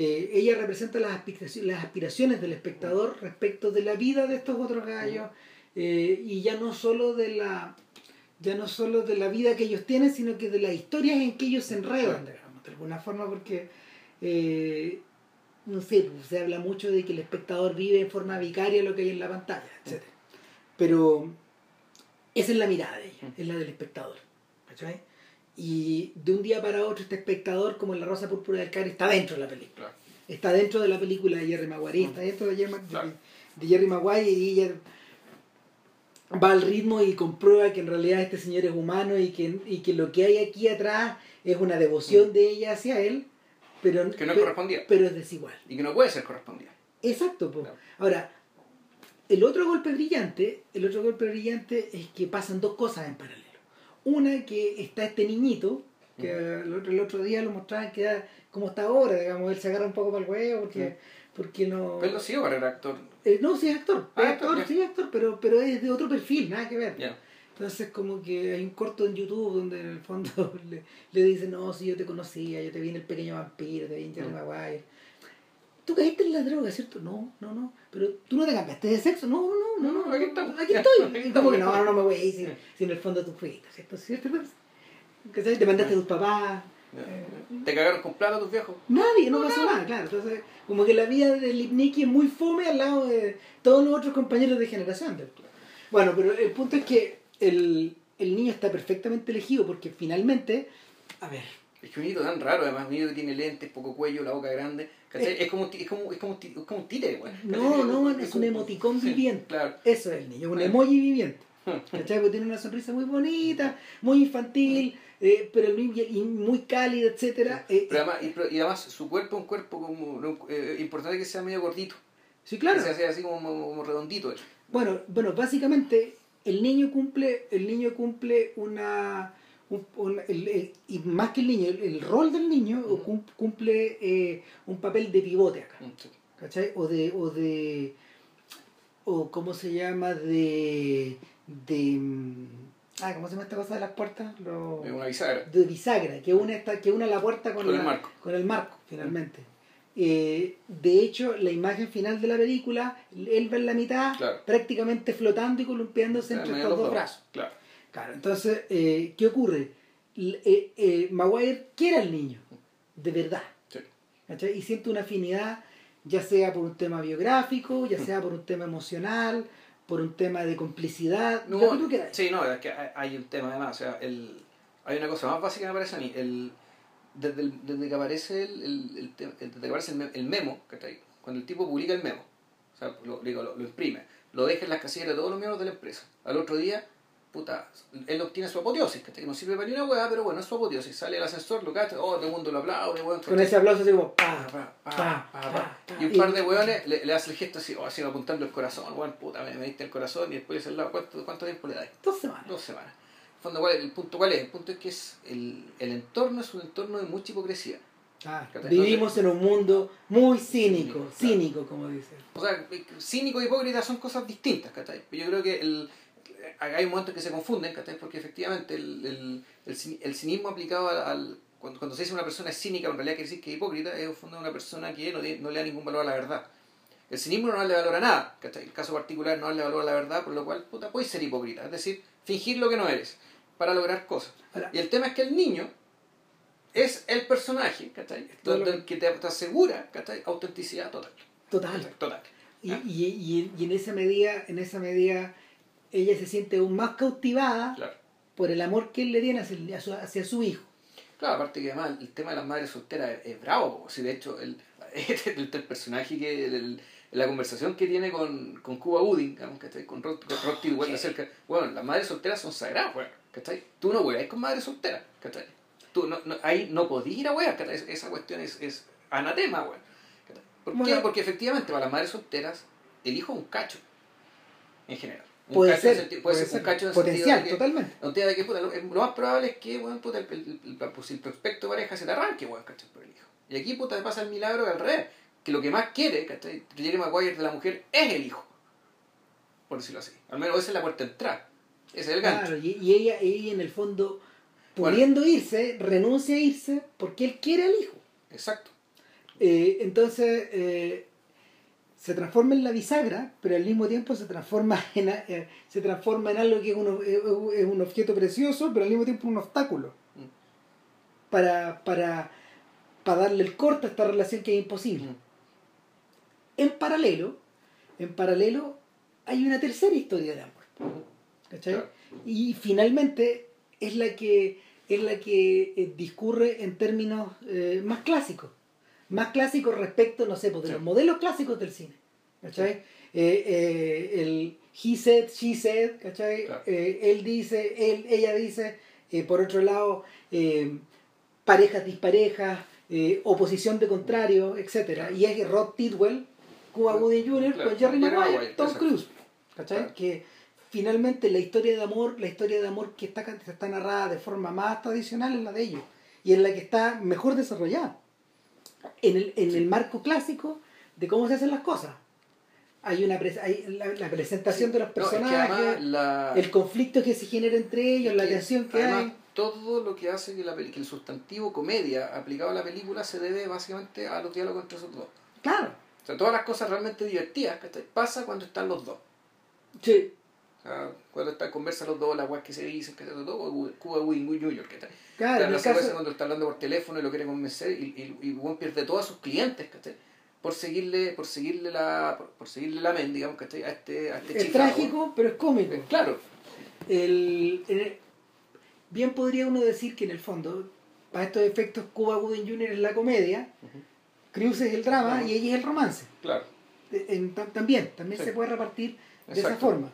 B: Eh, ella representa las aspiraciones, las aspiraciones del espectador respecto de la vida de estos otros gallos eh, y ya no solo de la ya no solo de la vida que ellos tienen sino que de las historias en que ellos se enredan digamos, de alguna forma porque eh, no sé se habla mucho de que el espectador vive en forma vicaria lo que hay en la pantalla etc pero esa es la mirada de ella es la del espectador ¿cachai? y de un día para otro este espectador como en la rosa púrpura del Cari está dentro de la película
A: Claro.
B: está dentro de la película de Jerry Maguire está dentro de Jerry,
A: Claro.
B: de Jerry Maguire y ella va al ritmo y comprueba que en realidad este señor es humano y que, y que lo que hay aquí atrás es una devoción de ella hacia él pero,
A: Que no
B: pe-
A: correspondía.
B: pero es desigual
A: Y que no puede ser correspondido.
B: Exacto.
A: Claro.
B: Ahora, el otro golpe brillante, el otro golpe brillante es que pasan dos cosas en paralelo. Una que está este niñito, que el, otro, el otro día lo mostraban que era como está ahora, digamos, él se agarra un poco para el huevo porque, porque no...
A: Pero siguió para el actor.
B: Eh, no, sí es actor,
A: Ah,
B: es
A: actor,
B: sí es actor, pero, pero es de otro perfil, nada que ver. Entonces como que hay un corto en YouTube donde en el fondo le, le dicen, no, si yo te conocía, yo te vi en El Pequeño Vampiro, te vi en Jerry
A: Mm.
B: Maguire. Tú caíste en la droga, ¿cierto? No, no, no. Pero tú no te cambiaste de sexo. No, no, no, no.
A: No, aquí estamos.
B: Aquí estoy. Como que no, no me voy a ir si, si en el fondo tú fuiste, ¿cierto? ¿Cierto? ¿Cachai? Te mandaste a tus papás.
A: ¿Te cagaron con plata tus viejos?
B: Nadie, no pasó nada, claro. Entonces, como que la vida de Lipnicki es muy fome al lado de todos los otros compañeros de generación. Bueno, pero el punto es que el, el niño está perfectamente elegido porque finalmente, a ver,
A: Es que un niño tan raro, además, un niño que tiene lentes, poco cuello, la boca grande. ¿Cachai?
B: Eh.
A: es, como, es, como, es, como, es como un títere, güey.
B: no, no, es un emoticón
A: Sí,
B: viviente.
A: Claro.
B: Eso es el niño, un emoji viviente. ¿Cachai? Porque tiene una sonrisa muy bonita, muy infantil, eh, pero y muy cálida, etcétera. Eh,
A: Pero además, y, además su cuerpo es un cuerpo como eh, importante que sea medio gordito.
B: sí, claro.
A: Que sea así como, como redondito.
B: Bueno, bueno, básicamente el niño cumple, el niño cumple una, un- un- el- el- y más que el niño, el, el rol del niño cumple eh, un papel de pivote acá,
A: Mm, sí.
B: ¿cachai? O de, o de, o cómo se llama, de, de, mm, ah, ¿cómo se llama esta cosa de las puertas? Lo-
A: una bisagra.
B: de bisagra, que una, esta, que una la puerta con,
A: Con el marco.
B: con el marco, finalmente. Eh, de hecho, la imagen final de la película, él va en la mitad,
A: Claro.
B: prácticamente flotando y columpiándose entre estos dos brazos.
A: Claro.
B: Claro, entonces, eh, ¿qué ocurre? Eh, eh, Maguire quiere al niño, de verdad.
A: Sí.
B: Y siente una afinidad, ya sea por un tema biográfico, ya sea por un tema emocional, por un tema de complicidad, que tú
A: No,
B: quieras.
A: sí, no, es que hay, un tema además. O sea, el, hay una cosa más básica que me parece a mí. El, desde, el- desde que aparece el, el, desde que aparece el, me- el memo, ¿cachai? cuando el tipo publica el memo, o sea, lo, digo, lo, lo imprime, lo deja en las casillas de todos los miembros de la empresa. Al otro día, puta, él obtiene su apoteosis, que no sirve para ni una hueá, pero bueno, es su apoteosis. Sale el ascensor, lo cacha, oh, todo el mundo lo aplaude, weón,
B: Con ese aplauso así como,
A: Pa,
B: pa,
A: pa, pa. Y un par de hueones le, le hace el gesto así, oh, así apuntando el corazón, weón, puta, me, diste el corazón y después al lado, ¿cuánto, ¿cuánto tiempo le dais?
B: Dos semanas.
A: Dos semanas. En fondo, ¿cuál el punto cuál es? El punto es que es el, el entorno es un entorno de mucha hipocresía.
B: Ah, vivimos en un mundo muy cínico,
A: Cínico,
B: como dice.
A: O sea, cínico y hipócrita son cosas distintas, ¿cachai? Yo creo que el, hay un momento en que se confunden, ¿cachai? Porque efectivamente el, el, el, el cinismo aplicado al... al- cuando, cuando se dice una persona es cínica, en realidad quiere decir que es hipócrita, es fondo una persona que no, no le da ningún valor a la verdad. El cinismo no le da valor a nada, ¿cachai? El caso particular no le da valor a la verdad, por lo cual, puta, puedes ser hipócrita, es decir, fingir lo que no eres, para lograr cosas.
B: Ahora,
A: Y el tema es que el niño es el personaje, ¿cachai? Que te, te asegura, ¿cachai? Autenticidad total.
B: total.
A: Total.
B: Y,
A: ¿Ah?
B: y, y, y en esa medida, en esa medida, ella se siente aún más cautivada
A: Claro.
B: por el amor que él le tiene hacia, hacia su, hacia su hijo.
A: Claro, aparte que además el tema de las madres solteras es, es bravo, si de hecho el, el, el personaje que el- la conversación que tiene con, con Cuba Gooding, digamos, ¿cachai? con Rod- con Roddy White acerca, bueno, las madres solteras son sagradas, weón, ¿cachai? Tú no hueas con madres solteras, ¿cachai? Tú no, no, ahí no podías ir a huear, ¿cachai? Es- Esa cuestión es, es anatema, weón. ¿Por qué?
B: Bueno.
A: Porque efectivamente para las madres solteras el hijo es un cacho, en general.
B: Puede ser,
A: puede ser un cacho en
B: potencial,
A: sentido de que,
B: totalmente.
A: no te da de que, puta, lo, lo más probable es que, bueno, puta, el, el, el, pues, el prospecto de pareja se te arranque, weón, ¿cachai? Por el hijo. Y aquí, puta, pasa el milagro al revés. Que lo que más quiere, ¿cachai? Jerry Maguire de la mujer es el hijo. Por decirlo así. Al menos esa es la puerta de entrada. Ese es el gancho.
B: Claro, y, y ella, ella en el fondo, pudiendo irse, renuncia a irse porque él quiere al hijo.
A: Exacto.
B: Eh, entonces eh, se transforma en la bisagra, pero al mismo tiempo se transforma en, eh, se transforma en algo que es un, es un objeto precioso, pero al mismo tiempo un obstáculo. Para, para, para darle el corte a esta relación que es imposible. En paralelo, en paralelo hay una tercera historia de amor. Y finalmente es la que es la que eh, discurre en términos eh, más clásicos. Más clásicos respecto, no sé, pues, de
A: Sí.
B: los modelos clásicos del cine. ¿Cachai? Eh, eh, el he said, she said, ¿cachai?
A: Claro.
B: Eh, él dice, él, ella dice, por otro lado, parejas disparejas, oposición de contrario, etcétera Y es Rod Tidwell, Cuba Gooding Jr.,
A: Claro,
B: con Jerry Maguire, Tom. Cruise. ¿Cachai?
A: Claro.
B: Que finalmente la historia de amor, la historia de amor que está, está narrada de forma más tradicional es la de ellos. Y es la que está mejor desarrollada. En el, en el marco clásico de cómo se hacen las cosas. Hay una pres- hay la, la presentación de los
A: No, es que
B: personajes,
A: la-
B: el conflicto que se genera entre ellos, la
A: que
B: tensión que
A: además,
B: hay.
A: todo lo que hace que, la que el sustantivo comedia aplicado a la película se debe básicamente a los diálogos entre esos dos.
B: Claro.
A: O sea, todas las cosas realmente divertidas ¿cachai? pasa cuando están los dos.
B: Sí.
A: O sea, cuando están conversan los dos, las weas que se dicen, que todo, Cuba Wing Jr. que tal.
B: Claro, el
A: secuencia
B: caso,
A: cuando está hablando por teléfono y lo quiere convencer y, y, y Juan pierde todos sus clientes, ¿cachai? Por seguirle, por seguirle la, por, por seguirle la men, digamos, ¿cachai? A este, a este
B: es trágico, pero es cómico.
A: Eh, Claro,
B: El, en el- bien podría uno decir que en el fondo, para estos efectos, Cuba Gooding Jr. es la comedia,
A: Ujú.
B: Cruz es el drama y ella es el romance.
A: claro,
B: Eh, en- tam- también, también
A: Sí.
B: se puede repartir de esa forma.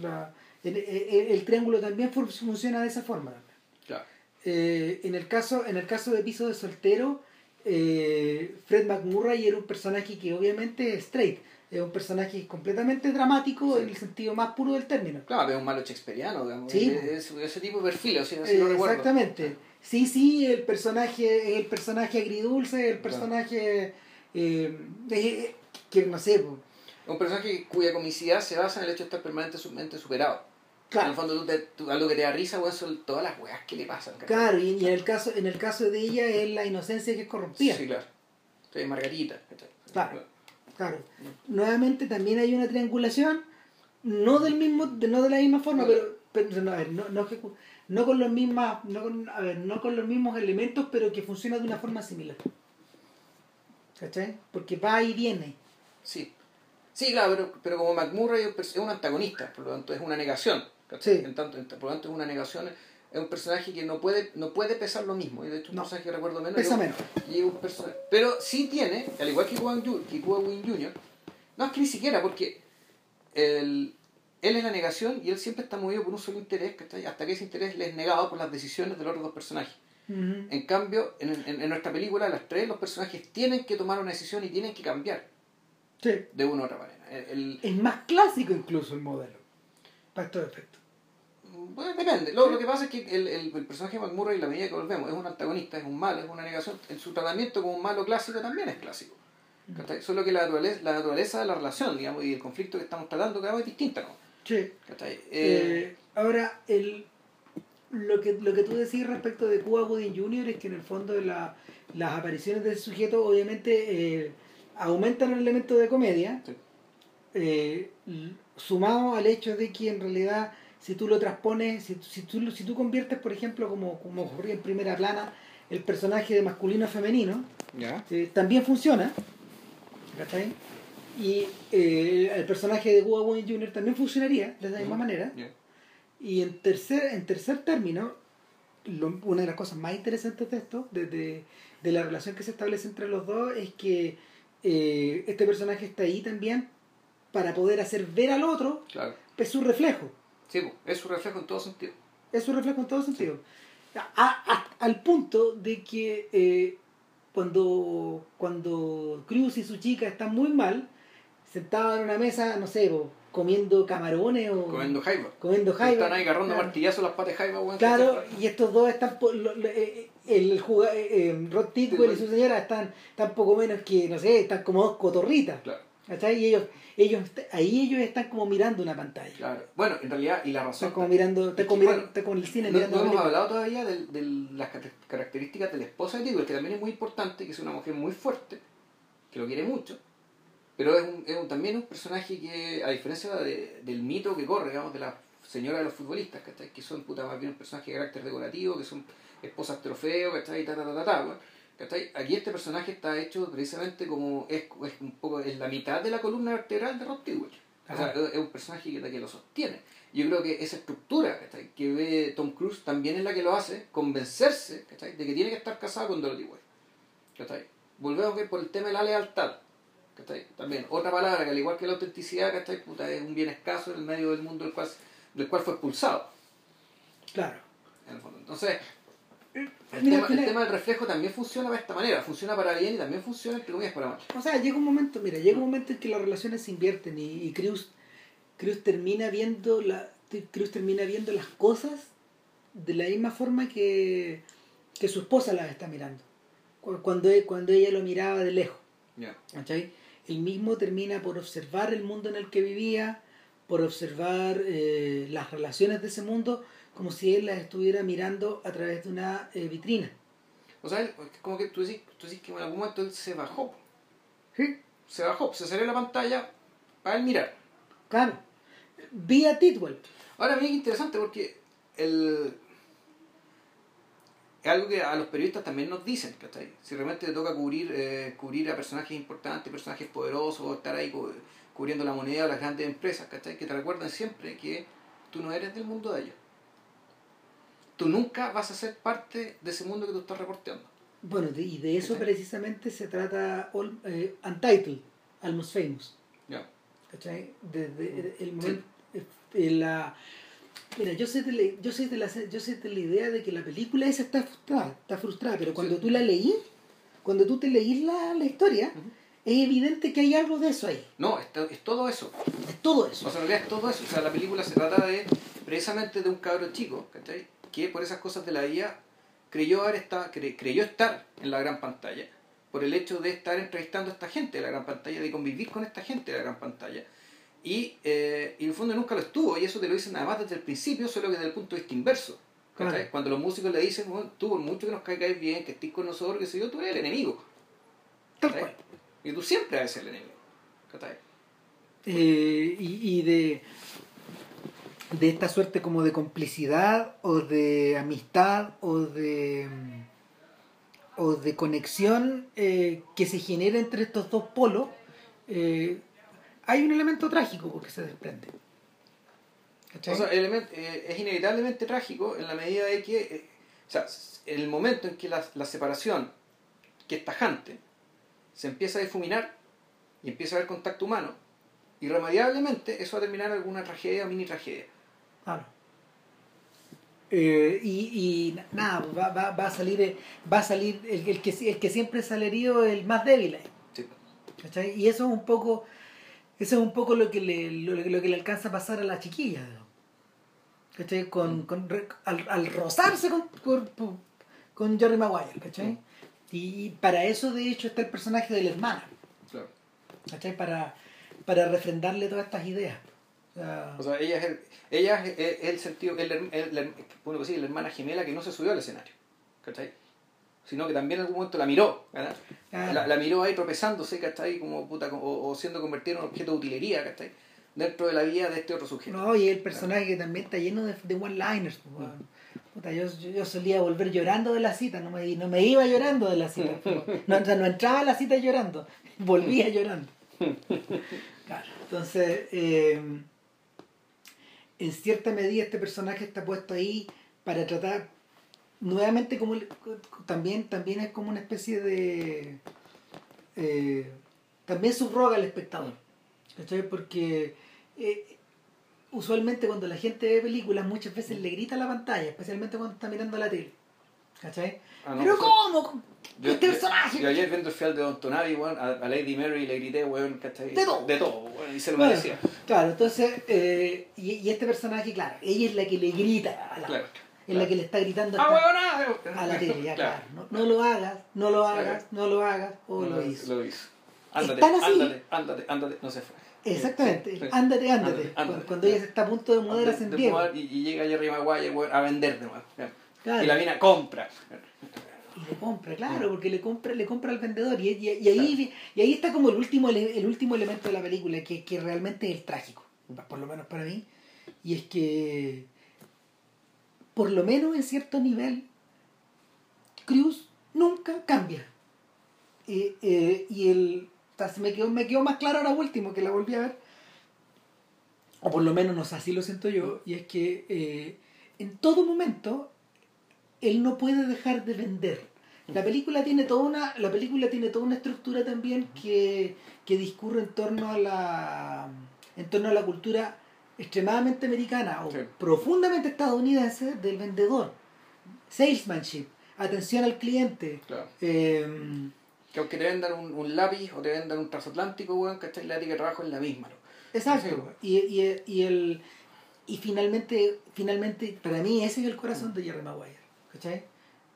B: La- el, el- el triángulo también fu- funciona de esa forma.
A: claro.
B: Eh, en, el caso, en el caso de Piso de Soltero, eh, Fred McMurray era un personaje que obviamente es straight, es un personaje completamente dramático
A: Sí.
B: en el sentido más puro del término.
A: Claro, es un malo shakespeariano, digamos.
B: Sí.
A: Es, es ese tipo de perfil, así, así
B: Eh,
A: lo recuerdo.
B: exactamente. Sí, sí, el personaje, el personaje agridulce, el personaje eh, eh, que no sé,
A: Un personaje cuya comicidad se basa en el hecho de estar permanentemente superado. En el
B: claro,
A: fondo, tú te, tú- a lo que te da risa, weón, son todas las weas que le pasan.
B: claro, y, y en el caso, en el caso de ella es la inocencia que es corrompida.
A: Sí, claro. Sí, Margarita.
B: Claro. Claro. Nuevamente también hay una triangulación, no del mismo, de, no de la misma forma,
A: No.
B: pero, pero, no, a ver, no, no, con los mismas, no con, a ver, no con los mismos elementos, pero que funciona de una forma similar. ¿Cachai? Porque va y viene.
A: Sí. Sí, claro, pero, pero como McMurray es un antagonista, por lo tanto es una negación. En tanto, en- por lo tanto es una negación, es un personaje que no puede, no puede pesar lo mismo. Y de hecho un
B: No.
A: personaje que recuerdo menos.
B: Pesa
A: y un-
B: menos.
A: y un personaje- Pero sí tiene, al igual que Cuba que Wing Jr., no es que ni siquiera, porque el- él es la negación y él siempre está movido por un solo interés, ¿cachai? hasta que ese interés le es negado por las decisiones de los otros dos personajes. En cambio, en, en- en nuestra película, las tres, los personajes tienen que tomar una decisión y tienen que cambiar
B: Sí.
A: de una u otra manera. El- el-
B: Es más clásico incluso el modelo. Para estos efectos.
A: Bueno, depende. Lo, lo que pasa es que el, el, el personaje de McMurray, la medida que volvemos, es un antagonista, es un malo, es una negación. En su tratamiento como un malo clásico también es clásico. ¿cachai? Solo que la naturaleza, la naturaleza de la relación, digamos, y el conflicto que estamos tratando cada vez es distinta, ¿no?
B: Sí.
A: Eh,
B: Eh, ahora, el, lo, que, lo que tú decís respecto de Cuba Gooding Jr. es que en el fondo la- las apariciones del sujeto obviamente eh, aumentan el elemento de comedia,
A: Sí.
B: eh, sumado al hecho de que en realidad si tú lo transpones, si, si, tú, si tú conviertes, por ejemplo, como, como ocurría en primera plana, el personaje de masculino a femenino, eh, también funciona. ¿cachai? Y eh, el personaje de Cuba Gooding Jr. también funcionaría de la misma manera. Y en tercer, en tercer término, lo- una de las cosas más interesantes de esto, de, de- de la relación que se establece entre los dos, es que eh, este personaje está ahí también para poder hacer ver al otro
A: Claro.
B: es su reflejo.
A: Sí, es su reflejo en todo sentido.
B: Es su reflejo en todo sentido. A- a- al punto de que eh, cuando, cuando Cruz y su chica están muy mal, sentados en una mesa, no sé, po, comiendo camarones o
A: Comiendo jaiba.
B: comiendo jaiba.
A: Están ahí agarrando
B: Claro.
A: martillazos las patas de jaiba.
B: Claro, y estos dos están, lo- eh, el juga- eh, eh, Rod Tidwell y su señora están, están poco menos que, no sé, están como dos cotorritas.
A: Claro.
B: ¿Cachai? Y ellos, ellos, ahí ellos están como mirando una pantalla.
A: Claro. Bueno, en realidad, y la razón.
B: Están como mirando, están como, mirando, en el cine
A: No,
B: mirando
A: no hemos hablado todavía de, de las car- características de la esposa de Tidwell, que también es muy importante, que es una mujer muy fuerte, que lo quiere mucho, pero es, un, es un- también un personaje que, a diferencia de- del mito que corre, digamos, de la señora de los futbolistas, ¿cachai? que son puta, más bien un personaje de carácter decorativo, que son esposas trofeo, ¿cachai? Ta, ta, ta, ta, ta, weón. ¿cachai? Aquí este personaje está hecho precisamente como es, es un poco es la mitad de la columna vertebral de Rob Tidwell. O sea, es un personaje que, que lo sostiene. Yo creo que esa estructura ¿cachai? que ve Tom Cruise también es la que lo hace convencerse ¿cachai? de que tiene que estar casado con Dorothy West. ¿cachai? Volvemos a ver por el tema de la lealtad. ¿cachai? También, otra palabra que al igual que la autenticidad, ¿cachai? Puta, es un bien escaso en el medio del mundo del cual, del cual fue expulsado.
B: Claro.
A: En el fondo. Entonces, el,
B: Mira,
A: tema, el tema del reflejo también funciona de esta manera. Funciona para bien y también funciona, entre comillas, para mal.
B: O sea, llega un momento, mira, llega un momento en que las relaciones se invierten y, y Cruz, Cruz termina viendo la Cruz termina viendo las cosas de la misma forma que, que su esposa las está mirando. Cu- Cuando, e- cuando ella lo miraba de lejos.
A: Ya.
B: ¿cachai? Él mismo termina por observar el mundo en el que vivía, por observar eh, las relaciones de ese mundo, como si él las estuviera mirando a través de una eh, vitrina.
A: O sea, él- como que tú decís, tú decís que en algún momento él se bajó.
B: ¿Sí?
A: Se bajó, se salió de la pantalla para él mirar.
B: Claro. Vía Titwell.
A: Ahora, bien interesante porque el... es algo que a los periodistas también nos dicen, ¿cachai? Si realmente te toca cubrir, eh, cubrir a personajes importantes, personajes poderosos, estar ahí cu- cubriendo la moneda o las grandes empresas, ¿cachai? Que te recuerdan siempre que tú no eres del mundo de ellos. Tú nunca vas a ser parte de ese mundo que tú estás reporteando.
B: Bueno, de- y de eso
A: ¿Cachai?
B: precisamente se trata All- eh, Untitled, Almost Famous.
A: Ya.
B: ¿Cachai? Desde el momento. eh, la, mira, yo soy, de la, yo, soy de la, yo soy de la idea de que la película esa está frustrada, está frustrada pero cuando
A: Sí.
B: tú la leí, cuando tú te leís la, la historia,
A: Ujú.
B: es evidente que hay algo de eso ahí.
A: No, es, es todo eso.
B: Es todo
A: O
B: eso.
A: sea, en realidad es todo eso. O sea, la película se trata de precisamente de un cabro chico, ¿cachai? Que por esas cosas de la vida creyó, haber esta- cre- creyó estar en la gran pantalla. Por el hecho de estar entrevistando a esta gente de la gran pantalla, de convivir con esta gente de la gran pantalla. Y, eh, y en el fondo nunca lo estuvo. Y eso te lo dicen además desde el principio, solo que desde el punto de vista inverso. Cuando los músicos le dicen, "Bueno, tú por mucho que nos caigas bien, que estés con nosotros, que sé yo, tú eres el enemigo.
B: Tal.
A: Y tú siempre eres el enemigo.
B: Eh, y, y de, de esta suerte como de complicidad o de amistad o de o de conexión eh, que se genera entre estos dos polos eh, hay un elemento trágico porque se desprende
A: eh, es inevitablemente trágico en la medida de que, o sea, el momento en que la, la separación, que es tajante, se empieza a difuminar y empieza a haber contacto humano, irremediablemente eso va a terminar en alguna tragedia o mini tragedia.
B: Claro. Eh, y, y nada, va, va, va a salir, eh, va a salir el, el que, el que siempre sale herido el más débil ahí.
A: Sí.
B: Y eso es un poco, eso es un poco lo que le, lo, lo que le alcanza a pasar a la chiquilla. ¿no? ¿Cachai? Con, con, re- al, al rozarse con, con, con Jerry Maguire, ¿cachai? Y para eso de hecho está el personaje de la hermana,
A: Claro.
B: ¿cachai? Para, para refrendarle todas estas ideas. O sea,
A: O sea, ella es el, ella es, el sentido, el, el, bueno, pues sí, la hermana gemela que no se subió al escenario, ¿cachai? Sino que también en algún momento la miró, ¿verdad? La, la miró ahí tropezándose, ¿cachai? Como puta, o, o siendo convertida en un objeto de utilería, ¿cachai? Dentro de la vida de este otro sujeto.
B: No, y el personaje que también está lleno de, de one-liners. pues, weón. Puta, yo, yo, solía volver llorando de la cita, no me, no me iba llorando de la cita. pero No, o sea, no entraba a la cita llorando, volvía llorando. Claro, entonces, eh, en cierta medida este personaje está puesto ahí para tratar, nuevamente como también, también es como una especie de... eh, también subroga al espectador. ¿Cachai? Porque eh, usualmente cuando la gente ve películas muchas veces le grita a la pantalla, especialmente cuando está mirando la tele. ¿Cachai?
A: Ah, no,
B: Pero
A: pues,
B: ¿cómo?
A: Yo,
B: este personaje.
A: yo ayer viendo el final de Don Tonavi, weón, a, a Lady Mary le grité, weón, ¿cachai?
B: De todo.
A: De todo, weón, y se lo
B: Bueno,
A: merecía.
B: claro, entonces, eh, y, y este personaje, claro, ella es la que le grita a la
A: Claro,
B: otra, es
A: claro.
B: la que le está gritando
A: ¡Ah,
B: hasta-
A: weón!
B: a la tele, ya, claro. No, no lo hagas, no lo hagas, no lo hagas, o
A: No
B: lo hizo.
A: Lo hizo. Ándate, ándate, ándate, ándate. No se fue.
B: Exactamente,
A: Sí,
B: ándate, ándate.
A: Ándate,
B: Cuando,
A: ándate.
B: ella se está a punto de mudar a San Diego.
A: Y, y llega Jerry Maguire a vender de nuevo.
B: Claro.
A: Y la mina compra.
B: Y le compra, claro, porque le compra, le compra al vendedor. Y, y- y ahí, y ahí está como el último, el último elemento de la película, que, que realmente es el trágico, por lo menos para mí. Y es que, por lo menos en cierto nivel, Cruz nunca cambia. Eh, eh, y el, me, quedó, me quedó más claro ahora último que la volví a ver. O por lo menos no sé, así lo siento yo. Y es que eh, en todo momento él no puede dejar de vender. La película tiene toda una, la película tiene toda una estructura también que, que discurre en torno a la en torno a la cultura extremadamente americana o
A: Sí.
B: profundamente estadounidense del vendedor. Salesmanship, atención al cliente.
A: Claro.
B: eh,
A: Que aunque te vendan un, un lápiz o te vendan un transatlántico, weón, ¿cachai? La ética de trabajo es la misma, ¿no?
B: exacto. Y, y, y el y finalmente, finalmente, para mí ese es el corazón de Jerry Maguire. ¿Cachai?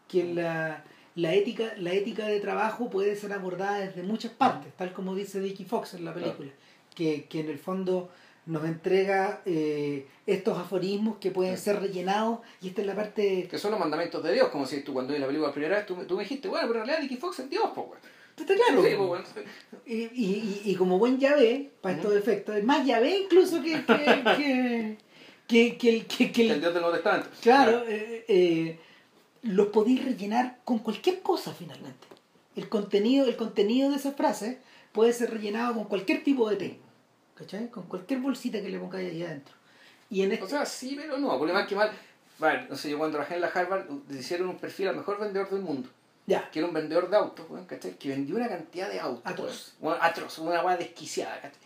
B: Que la, la ética, la ética de trabajo puede ser abordada desde muchas partes, tal como dice Vicky Fox en la película. Que, que en el fondo nos entrega eh, estos aforismos que pueden ser rellenados, y esta es la parte.
A: Que son los mandamientos de Dios, como si tú cuando vi la película la primera vez, tú, me- tú me dijiste, bueno, pero en realidad Nicky Fox es Dios, weón.
B: Está claro.
A: Sí.
B: Y, y, y- y como buen llave, para estos efectos, es más llave incluso que, que, que, que, que el, que- que el-
A: El Dios del Nuevo Testamento.
B: Claro, eh, eh, los podéis rellenar con cualquier cosa finalmente. El contenido, el contenido de esas frases puede ser rellenado con cualquier tipo de té. ¿Cachai? Con cualquier bolsita que le pongáis ahí adentro. Y en
A: O
B: este,
A: sea, sí, pero no, porque más que mal. Vale, no sé, yo cuando trabajé en la Harvard uh, hicieron un perfil al mejor vendedor del mundo.
B: ya,
A: Que era un vendedor de autos, ¿cachai? Que vendió una cantidad de autos.
B: Atroz.
A: Bueno, atroz, una weá desquiciada, ¿cachai?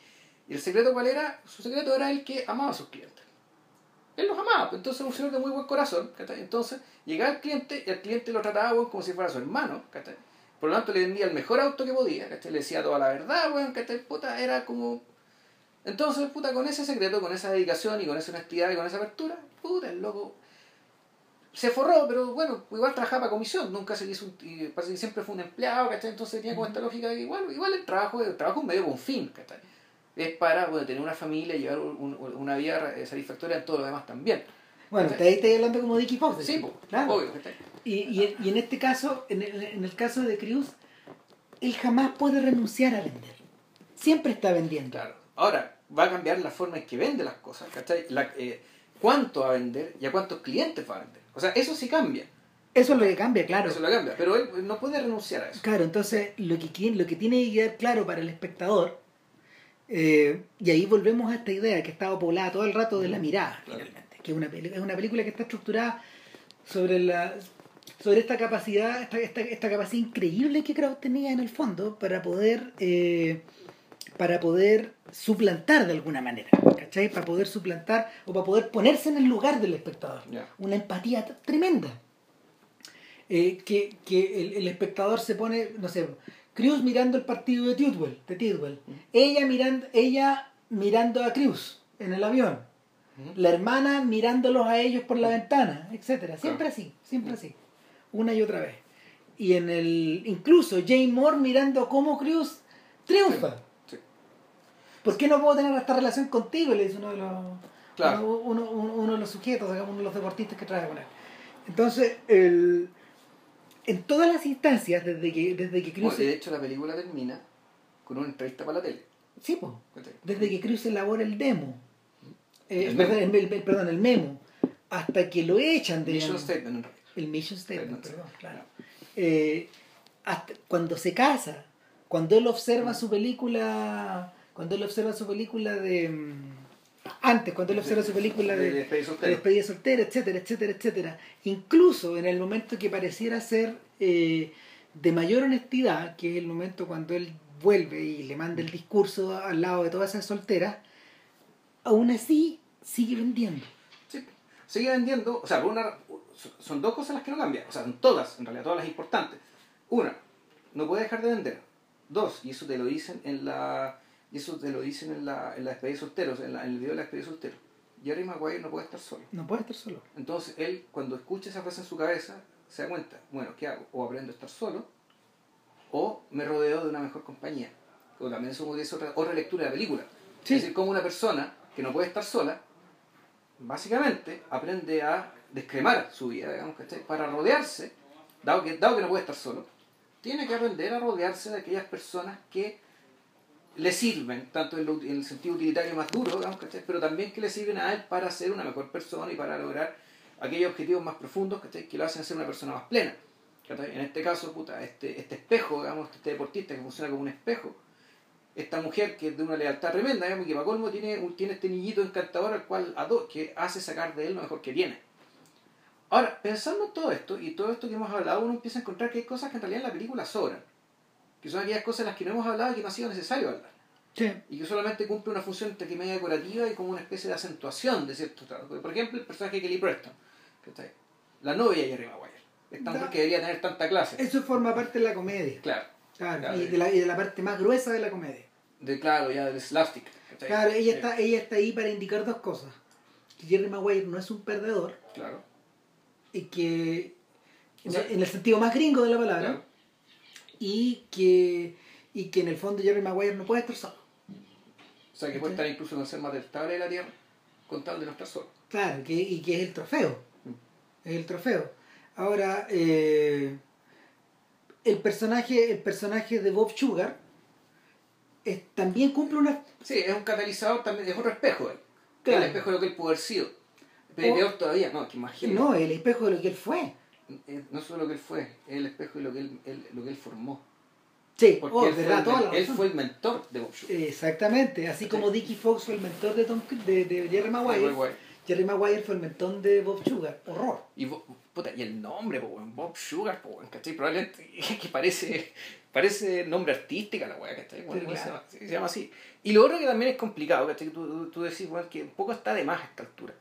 A: Y el secreto cuál era? Su secreto era el que amaba a sus clientes. Él los amaba, pues, entonces era un señor de muy buen corazón, ¿cachai? Entonces llegaba el cliente y el cliente lo trataba weón, como si fuera su hermano, ¿cachai? Por lo tanto le vendía el mejor auto que podía, ¿cachai? Le decía toda la verdad, weón, ¿cachai? Puta, era como... Entonces, puta, con ese secreto, con esa dedicación y con esa honestidad y con esa apertura, puta, el loco se forró, pero bueno, igual trabajaba para comisión, nunca se hizo un, y siempre fue un empleado, ¿cachai? Entonces tenía como esta lógica de que igual, igual el trabajo, el trabajo es medio con fin, ¿cachai? Es para bueno, tener una familia, llevar un- un- una vida eh, satisfactoria en todo lo demás también.
B: bueno, te ahí estoy hablando como Dicky Fox.
A: Sí,
B: claro.
A: obvio.
B: Y, y, y en este caso, en el, en el caso de Cruz, él jamás puede renunciar a vender. Siempre está vendiendo.
A: Claro. Ahora, va a cambiar la forma en que vende las cosas, ¿cachai? La, eh, ¿Cuánto va a vender y a cuántos clientes va a vender? O sea, eso sí cambia,
B: Eso es lo que cambia, claro.
A: eso lo cambia, pero él no puede renunciar a eso.
B: Claro, entonces lo que, lo que tiene que quedar claro para el espectador, eh, y ahí volvemos a esta idea que estaba poblada todo el rato de la mirada,
A: Claro.
B: finalmente, que es una, es una película que está estructurada sobre la sobre esta capacidad, esta, esta, esta capacidad increíble que Kraut tenía en el fondo para poder eh, para poder suplantar de alguna manera, ¿cachai? Para poder suplantar o para poder ponerse en el lugar del espectador. Una empatía tremenda. Eh, que que el, el espectador se pone, no sé, Cruz mirando el partido de Tidwell, de Tidwell. Ella mirando, ella mirando a Cruz en el avión. La hermana mirándolos a ellos por la ventana, etcétera. Siempre así, siempre así. Una y otra vez. Y en el. incluso Jane Moore mirando cómo Cruz triunfa.
A: Sí.
B: ¿Por qué no puedo tener esta relación contigo? Le dice uno de los,
A: Claro.
B: uno, uno- uno- de los sujetos, uno de los deportistas que trae con él. Entonces, el, en todas las instancias, desde que, desde que Cruz.
A: Bueno, de hecho, la película termina con una entrevista para la tele.
B: sí,
A: ¿cachai?
B: desde que Cruz elabora el demo. eh,
A: El
B: perdón,
A: memo.
B: el, el- perdón, el memo. Hasta que lo echan de.
A: Mission Statement.
B: El mission statement, perdón, claro. Eh, hasta cuando se casa, cuando él observa su película, cuando él observa su película de mm, antes, cuando él observa su película de,
A: De despedida soltera.
B: etcétera, etcétera, etcétera. Incluso en el momento que pareciera ser eh, de mayor honestidad, que es el momento cuando él vuelve y le manda el discurso al lado de todas esas solteras, aún así sigue vendiendo.
A: Sí. Sigue vendiendo, o sea, una, son dos cosas las que no cambian, o sea, son todas, en realidad, todas las importantes. Una, no puede dejar de vender. Dos, y eso te lo dicen en la, y eso te lo dicen en la, en la despedida de solteros, en, la- en el video de la despedida de solteros. Jerry Maguire no puede estar solo.
B: No puede estar solo.
A: Entonces, él, cuando escucha esa frase en su cabeza, se da cuenta, bueno, ¿qué hago? O aprendo a estar solo, o me rodeo de una mejor compañía. o también eso es otra, otra lectura de la película.
B: Sí.
A: Es decir, como una persona que no puede estar sola, básicamente aprende a descremar su vida, digamos, ¿cachai? Para rodearse, dado que, dado que no puede estar solo, tiene que aprender a rodearse de aquellas personas que le sirven, tanto en, lo- en el sentido utilitario más duro, digamos, ¿cachai? pero también que le sirven a él para ser una mejor persona y para lograr aquellos objetivos más profundos ¿cachai? que lo hacen ser una persona más plena. En este caso, puta, este, este espejo, digamos, este deportista que funciona como un espejo, esta mujer que es de una lealtad tremenda, digamos, que para tiene, tiene este niñito encantador al cual ado- que hace sacar de él lo mejor que tiene. Ahora, pensando en todo esto y todo esto que hemos hablado, uno empieza a encontrar que hay cosas que en realidad en la película sobran. Que son aquellas cosas en las que no hemos hablado y que no ha sido necesario hablar.
B: Sí.
A: Y que solamente cumple una función entre que media decorativa y como una especie de acentuación de ciertos tratos. Por ejemplo, el personaje de Kelly Preston. ¿cachai? La novia de Jerry Maguire. Esta mujer que debería tener tanta clase.
B: Eso forma parte de la comedia.
A: Claro.
B: Claro,
A: Claro.
B: y, de la, y de la parte más gruesa de la comedia.
A: De claro, ya del slapstick. ¿cachai?
B: Claro, ella está, ella está ahí para indicar dos cosas. Que Jerry Maguire no es un perdedor
A: Claro.
B: y que, en,
A: O sea-
B: en el sentido más gringo de la palabra,
A: claro.
B: Y, que, y que en el fondo Jerry Maguire no puede estar solo.
A: O sea, que puede estar incluso con ser más detestable de la Tierra con tal de no estar solo.
B: Claro, que, y que es el trofeo.
A: Mm.
B: Es el trofeo. Ahora, eh, el, personaje, el personaje de Bob Sugar es- también cumple una...
A: Sí, es un catalizador también, es otro espejo él.
B: Claro.
A: El espejo de lo que él pudo haber sido. Pero
B: O-
A: peor todavía, no, que imagínate.
B: No, el espejo de lo que él fue.
A: Eh, No solo lo que él fue, es el espejo de lo que él, él- lo que él formó.
B: Sí,
A: Porque
B: oh,
A: él, fue
B: verdad,
A: el,
B: toda la
A: él fue el mentor de Bob Sugar.
B: Exactamente, así como Dickie Fox fue el mentor de, Tom, de, de Jerry Maguire. Jerry Maguire fue el mentor de Bob Sugar. Horror.
A: Y, puta, y el nombre, po, Bob Sugar, po, ¿cachai? Probablemente que parece, parece nombre artística la weá, ¿cachai? Bueno, bueno, se,
B: claro.
A: llama, se llama así. Y lo otro que también es complicado, ¿cachai? Tú, tú, tú decís, weón, que un poco está de más a esta altura.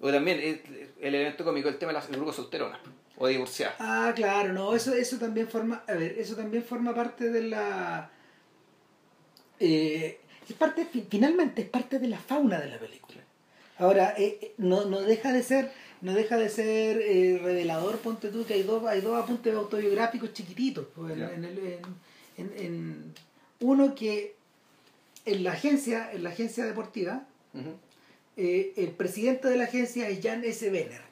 A: O también es el elemento cómico, el tema de las el grupo solterona o divorciada.
B: Ah, claro, no, eso, eso también forma, a ver, eso también forma parte de la... eh, es parte, fi- finalmente es parte de la fauna de la película. Ahora, eh, eh, no, no deja de ser, no deja de ser eh, revelador, ponte tú, que hay dos, hay dos apuntes autobiográficos chiquititos. pues, en- en el- en- uno que en la agencia, en la agencia deportiva, el presidente de la agencia es Jan S. Benner,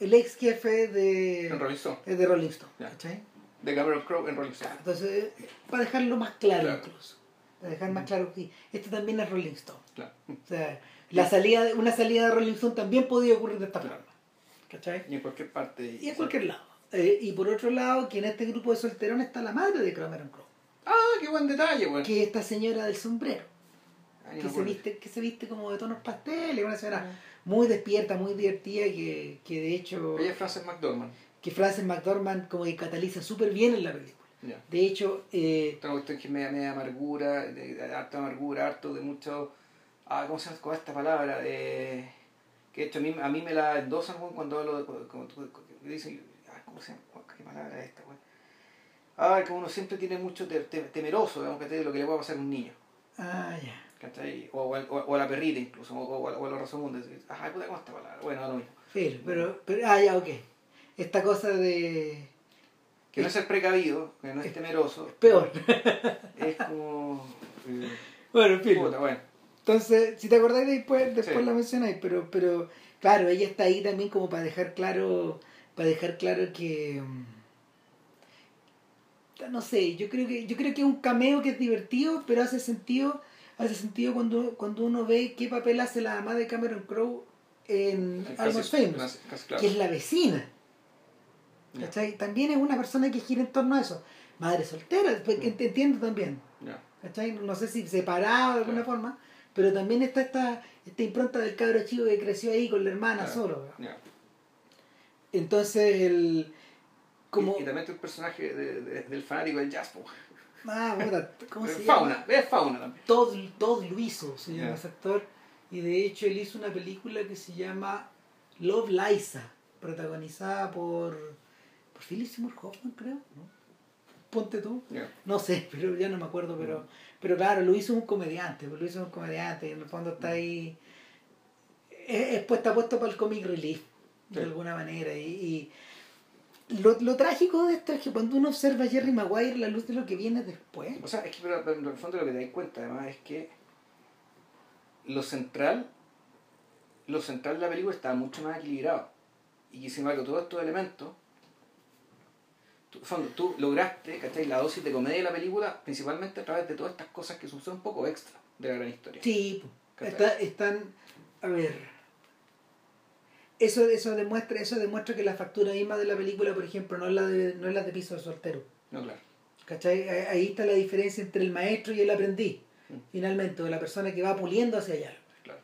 B: el ex jefe de,
A: En Rolling Stone.
B: es de Rolling Stone. ¿cachai?
A: De Cameron Crowe en Rolling Stone.
B: Entonces, eh, para dejarlo más claro,
A: Claro.
B: incluso. Para dejar más claro que esto también es Rolling Stone.
A: Claro.
B: O sea, la salida de- una salida de Rolling Stone también podía ocurrir de esta
A: Claro.
B: forma. ¿Cachai?
A: Y en cualquier parte.
B: Y en cualquier lado. Eh, y por otro lado, que en este grupo de solterones está la madre de Cameron Crowe,
A: Ah, qué buen detalle, weón.
B: que es esta señora del sombrero,
A: Ay,
B: que se viste, que se viste como de tonos pasteles, una señora muy despierta, muy divertida, que, que de hecho,
A: Ella es Frances McDormand.
B: que Frances McDormand como que cataliza súper bien en la película.
A: Ya.
B: De hecho, eh,
A: Esta cuestión que media, media amargura, de, de harta amargura, harto de mucho. Ah, ¿cómo se llama esta palabra? De, que de hecho a mí, a mí me la endosan cuando hablo de. Dicen. ah, ¿Cómo se llama? ¿Qué palabra es esta, weón? Ah, que uno siempre tiene mucho te- te- temeroso, digamos, ¿cachai? de lo que le puede pasar a un niño.
B: ah, ya.
A: ¿Cachai? O, o, o- a la perrita incluso, o, o, o a los razomundos. Ah, puta, ¿cómo esta palabra? Bueno, a lo mismo.
B: Pero, pero, pero, ah, ya, ok. Esta cosa de.
A: Que no es ser precavido, que no es
B: Es-
A: temeroso.
B: Peor.
A: Es como. eh,
B: Bueno, en fin.
A: puta, bueno.
B: Entonces, si te acordáis después, después
A: Sí.
B: la mencionáis, pero, pero, claro, ella está ahí también como para dejar claro, para dejar claro que. mm, No sé, yo creo que, yo creo que es un cameo que es divertido, pero hace sentido, hace sentido cuando, cuando uno ve qué papel hace la mamá de Cameron Crowe en Almost Famous,
A: claro.
B: que es la vecina. ¿Cachai? También es una persona que gira en torno a eso. Madre soltera, pues,
A: Mm.
B: ent- entiendo también. ¿cachai? No sé si separado de alguna forma, pero también está esta, esta impronta del cabro chico que creció ahí con la hermana solo. Entonces, el. Como.
A: Y, y también el personaje de- de- del fanático del jazz.
B: Ah, puta, ¿cómo se
A: fauna,
B: llama?
A: es fauna también.
B: Todd, Todd Luiso se llama ese actor. Y de hecho, él hizo una película que se llama Love Liza, protagonizada por. por Philip Seymour Hoffman, creo. ¿no? Ponte tú. No sé, pero ya no me acuerdo, pero, pero claro, lo hizo un comediante, pues lo hizo un comediante, y en el fondo está ahí, es, es puesta puesto para el comic relief, de
A: Sí.
B: alguna manera, y, y, lo, lo trágico de esto es que cuando uno observa a Jerry Maguire la luz de lo que viene después
A: O sea, es que pero, pero en el fondo lo que te das cuenta además es que lo central, lo central de la película está mucho más equilibrado. Y sin embargo todos estos elementos, tú, fondo, tú lograste, ¿cachai? La dosis de comedia de la película principalmente a través de todas estas cosas que son un poco extra de la gran historia.
B: Sí. Está- están, a ver, eso, eso demuestra, eso demuestra que la factura misma de la película, por ejemplo, no es la de, no es la de piso de soltero.
A: No, claro.
B: ¿Cachai? Ahí está la diferencia entre el maestro y el aprendiz,
A: Mm.
B: finalmente, o la persona que va puliendo hacia allá.
A: claro.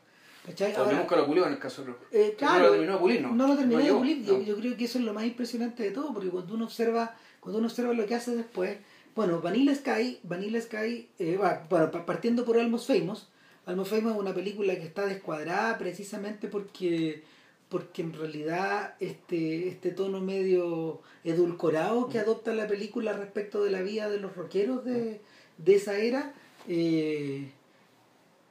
B: ¿Cachai? Ahora,
A: nunca lo pulió en el caso de
B: eh,
A: No
B: claro,
A: lo terminó de pulir, ¿no?
B: no lo terminó de
A: yo,
B: pulir. Yo,
A: no.
B: yo creo que eso es lo más impresionante de todo, porque cuando uno observa, cuando uno observa lo que hace después, bueno, Vanilla Sky, Vanilla Sky, eh, bueno, pa- partiendo por Almost Famous, Almost Famous es una película que está descuadrada precisamente porque porque en realidad este, este tono medio edulcorado que adopta la película respecto de la vida de los rockeros de, de esa era eh,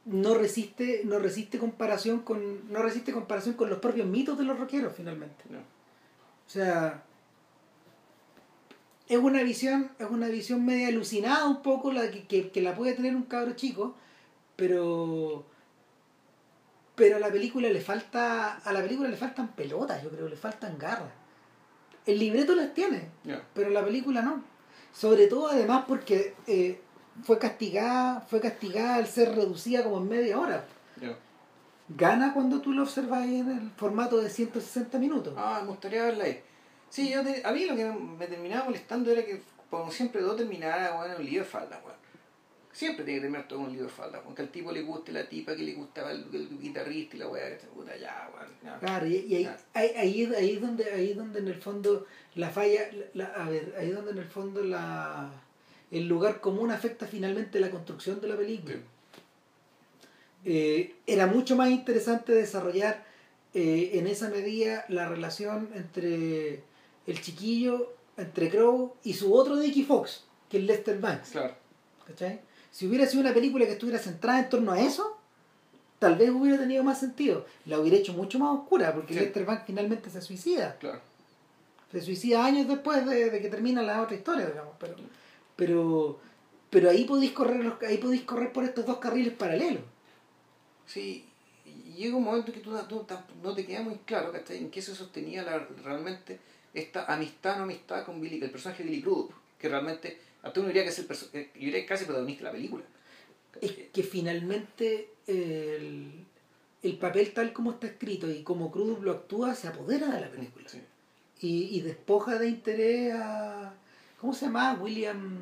B: no resiste no resiste comparación con no resiste comparación con los propios mitos de los rockeros finalmente
A: No.
B: o sea es una visión es una visión media alucinada un poco la que, que, que la puede tener un cabro chico pero pero a la película le falta a la película le faltan pelotas yo creo le faltan garras el libreto las tiene
A: Ya.
B: pero la película no sobre todo además porque eh, fue castigada fue castigada al ser reducida como en media hora gana cuando tú lo observas en el formato de 160 minutos
A: Ah, me gustaría verla ahí. Sí, yo te- a mí lo que me terminaba molestando era que, como siempre, todo terminara bueno, en un lío de falda, weón. Siempre tiene que terminar todo en un lío de falda, weón. Que al tipo le guste la tipa, que le gustaba el, el guitarrista y la weá, que se puta ya, weón.
B: Claro, y, y ahí, ahí, ahí, ahí es donde, ahí es donde en el fondo la falla, la- a ver, ahí es donde en el fondo la, el lugar común afecta finalmente la construcción de la película.
A: Sí.
B: Eh, era mucho más interesante desarrollar eh, en esa medida la relación entre el chiquillo, entre Crow y su otro Dickie Fox, que es Lester Banks.
A: Claro.
B: ¿cachai? Si hubiera sido una película que estuviera centrada en torno a eso, tal vez hubiera tenido más sentido. La hubiera hecho mucho más oscura, porque
A: Sí.
B: Lester Banks finalmente se suicida.
A: Claro.
B: Se suicida años después de, de que termina la otra historia, digamos. Pero, pero, pero ahí podéis correr los- ahí podéis correr por estos dos carriles paralelos.
A: Sí, y llega un momento que tú, no te queda muy claro ¿cachai? en qué se sostenía la- realmente esta amistad no amistad con Billy, el personaje de Billy Crudup, que realmente hasta uno diría que es el eh, yo diría que casi protagonista de la película.
B: Es que finalmente el, el papel tal como está escrito y como Crudup lo actúa se apodera de la película.
A: Sí.
B: y, y despoja de interés a. ¿Cómo se llama? William.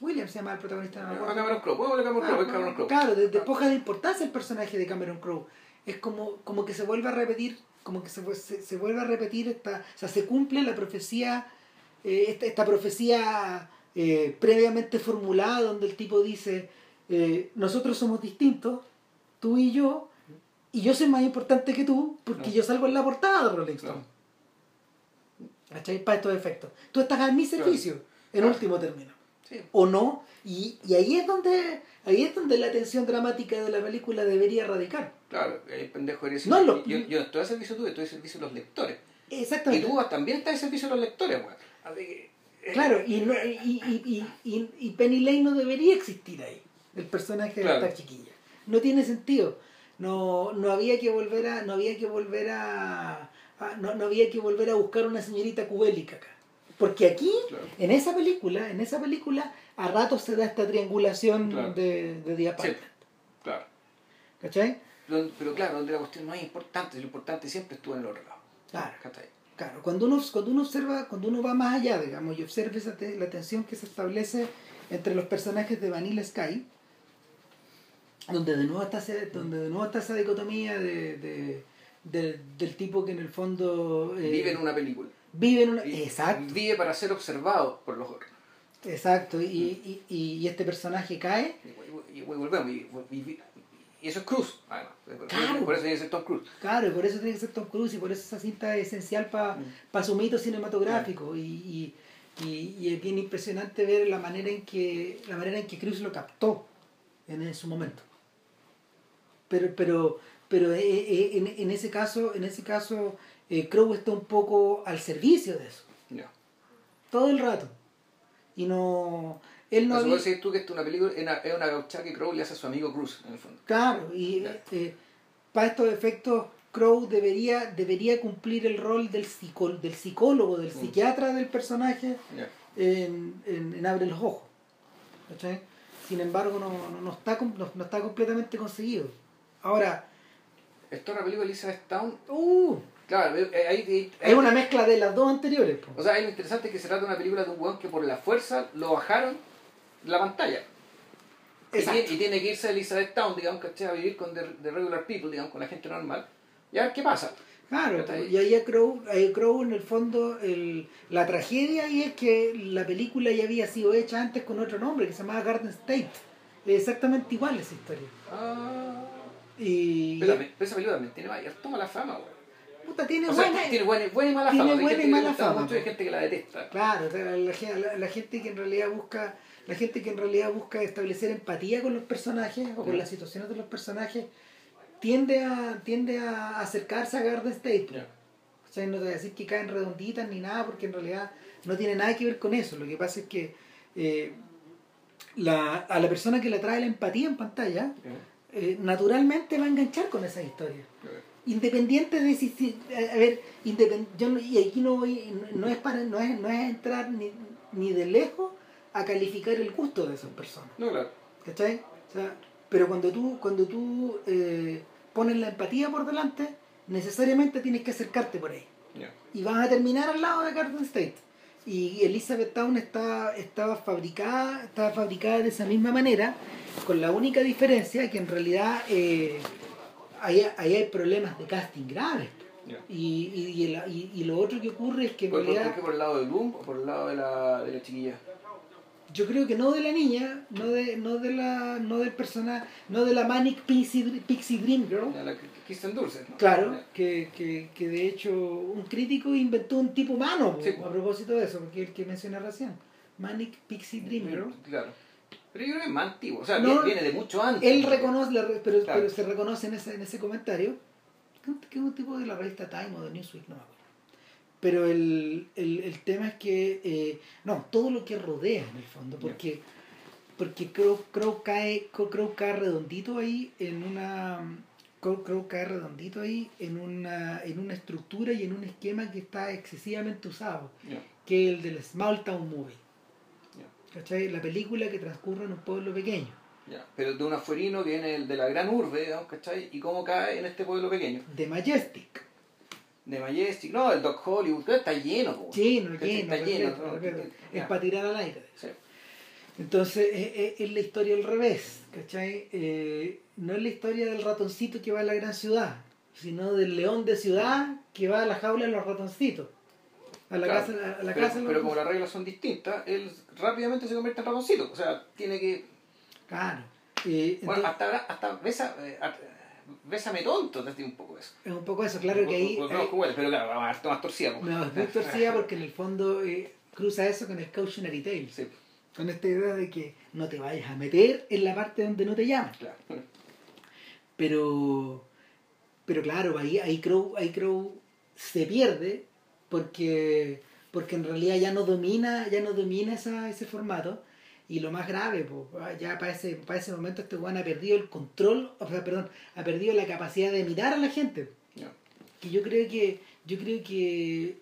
B: William se llama el protagonista. no me
A: A
B: acuerdo.
A: Cameron Crowe, Cameron
B: Ah,
A: Cameron Crowe.
B: Claro, de- despoja de importancia el personaje de Cameron Crowe. Es como, como que se vuelve a repetir, como que se, fue- se, se vuelve a repetir esta. O sea, se cumple la profecía, eh, esta, esta profecía eh, previamente formulada, donde el tipo dice: eh, Nosotros somos distintos, tú y yo, y yo soy más importante que tú, porque
A: Claro.
B: yo salgo en la portada de Rolling Stone. Para estos efectos. Tú estás a mi servicio, en último término.
A: Sí.
B: O no. Y, y ahí es donde ahí es donde la tensión dramática de la película debería radicar.
A: Claro, el pendejo eres
B: No, lo-
A: yo, estoy al servicio tuyo, estoy al servicio de los lectores. Y
B: Exactamente.
A: tú también estás al servicio de los lectores, weón. Así que, eh,
B: Claro, y, no- y, y, y, y, y Penny Lane no debería existir ahí, el personaje
A: Claro.
B: de esta chiquilla. No tiene sentido. No, no había que volver a, no había que volver a, a- no, no había que volver a buscar una señorita cubélica acá. Porque aquí,
A: Claro.
B: en esa película, en esa película, a ratos se da esta triangulación
A: Claro.
B: de, de The Apartment.
A: Claro.
B: ¿Cachai?
A: Pero claro, donde la cuestión no es importante, lo importante siempre estuvo en el otro lado.
B: Claro.
A: ¿cachai?
B: Claro, cuando uno, cuando uno observa, cuando uno va más allá, digamos, y observa esa te- la tensión que se establece entre los personajes de Vanilla Sky, donde de nuevo está, donde de nuevo está esa dicotomía de, de- del- del tipo que en el fondo eh,
A: Vive en una película.
B: vive en una-
A: Y
B: exacto,
A: Vive para ser observado por los otros.
B: exacto, y, y, y- y este personaje cae,
A: y volvemos. Y, eso es Cruz, además. Por-
B: Claro.
A: Por eso tiene que ser Tom Cruise.
B: claro, y por eso tiene que ser Tom Cruise y por eso esa cinta es esencial para
A: Mm.
B: su mito cinematográfico y, y, y- y es bien impresionante ver la manera en que la manera en que Cruz lo captó en, en su momento pero pero pero eh, eh, en, en ese caso en ese caso eh, Crow está un poco al servicio de eso. Todo el rato. Y no. Él no había-
A: decir tú que es una película, es una, es una gaucha que Crow le hace a su amigo Cruz, en el fondo.
B: Claro, y
A: Ya.
B: eh, para estos efectos, Crow debería, debería cumplir el rol del, psico- del psicólogo, del
A: Mm.
B: psiquiatra del personaje en, en, en Abre los Ojos. ¿cachai? Sin embargo, no, no, no está, no, no está completamente conseguido. Ahora,
A: Esto es una película de Elizabeth Town.
B: uh,
A: Claro, eh, eh,
B: es una mezcla de las dos anteriores. po.
A: O sea, lo interesante es que se trata de una película de un weón que por la fuerza lo bajaron la pantalla. Y tiene, y tiene que irse a Elizabeth Town, digamos, ¿cachai? A vivir con the, the regular people, digamos, con la gente normal. Y a ver qué pasa.
B: Claro, y ahí a Crow, a Crow en el fondo, el, la tragedia ahí es que la película ya había sido hecha antes con otro nombre que se llamaba Garden State. Es exactamente igual esa historia.
A: Ah.
B: Y
A: Pero, pero esa película también tiene vaya, toma la fama, weón.
B: puta, tiene
A: O sea,
B: buena.
A: tiene buena, buena y mala
B: tiene
A: fama.
B: Buena y mala fama,
A: mucho hay
B: po.
A: gente que la detesta.
B: Claro, la, la- la gente que en realidad busca, la gente que en realidad busca establecer empatía con los personajes o con las situaciones de los personajes tiende a, tiende a acercarse a Garden State.
A: Ya.
B: O sea, no te voy a decir que caen redonditas ni nada, porque en realidad no tiene nada que ver con eso. Lo que pasa es que eh, la, a la persona que le trae la empatía en pantalla, eh, naturalmente va a enganchar con esa historia. Independiente de si, si- a ver, independ- yo y aquí no voy, no es para, no es, no es entrar ni, ni de lejos a calificar el gusto de esas personas.
A: No, claro.
B: ¿Cachai? O sea, pero cuando tú, cuando tú eh, pones la empatía por delante, necesariamente tienes que acercarte por ahí.
A: Ya.
B: Y van a terminar al lado de Garden State. Y Elizabeth Town está, estaba fabricada, estaba fabricada de esa misma manera, con la única diferencia que en realidad eh, ahí, ahí hay problemas de casting graves.
A: Ya.
B: Y, y, y, el- y- y lo otro que ocurre es que en
A: ¿Por, por,
B: realidad
A: por qué por el lado de Bloom o por el lado de la, de la chiquilla?
B: Yo creo que no de la niña, no de, no de la, no del personaje, no de la Manic Pixie, Pixie Dream Girl,
A: Ya, La Kristen Dulce, ¿no?
B: Claro, que, que, que de hecho un crítico inventó un tipo humano
A: Sí,
B: a propósito de eso, porque el que mencioné recién. Manic Pixie Dream Girl.
A: Claro. Pero yo creo que es más antiguo. O sea,
B: No,
A: viene, de mucho antes.
B: Él reconoce, la pero,
A: Claro.
B: pero se reconoce en ese, en ese comentario, que es un- que es un tipo de la revista Time o de Newsweek, no me acuerdo. Pero el, el, el tema es que, eh, no, todo lo que rodea en el fondo, porque, porque Crow, Crow, cae, Crow cae redondito ahí en una... Crow, Crow cae redondito ahí en una, en una estructura y en un esquema que está excesivamente usado, que es el del Small Town Movie. ¿Cachai? La película que transcurre en un pueblo pequeño.
A: ya. Pero de un afuerino viene de la gran urbe, digamos, ¿cachai? Y cómo cae en este pueblo pequeño.
B: De Majestic.
A: De Majestic, no, el Doc Hollywood, está lleno, po.
B: Lleno,
A: ¿Cachai?
B: lleno,
A: Está lleno.
B: repito.
A: Ya.
B: es para tirar al aire.
A: Sí.
B: Entonces, es, es- es la historia al revés, ¿cachai? Eh, no es la historia del ratoncito que va a la gran ciudad, sino del león de ciudad que va a la jaula de los ratoncitos. A la
A: Claro.
B: casa, a la
A: pero,
B: casa los
A: pero como las reglas son distintas, él rápidamente se convierte en ratoncito. O sea, tiene que.
B: Claro. Eh,
A: Bueno,
B: entonces,
A: hasta, hasta besa, eh, bésame tonto, te un poco eso.
B: es un poco eso, claro que ahí...
A: No,
B: ahí-
A: juguetes, pero claro, más torcida. po.
B: no, es muy torcida porque en el fondo eh, cruza eso con el cautionary tale.
A: Sí,
B: Con esta idea de que no te vayas a meter en la parte donde no te llaman.
A: claro.
B: Pero, pero claro, ahí, ahí, Crow, ahí Crow se pierde porque, porque en realidad ya no domina, ya no domina esa, ese formato. Y lo más grave, po, ya para ese, para ese momento este weón ha perdido el control, o sea, perdón, ha perdido la capacidad de mirar a la gente. Que yo creo que, yo creo que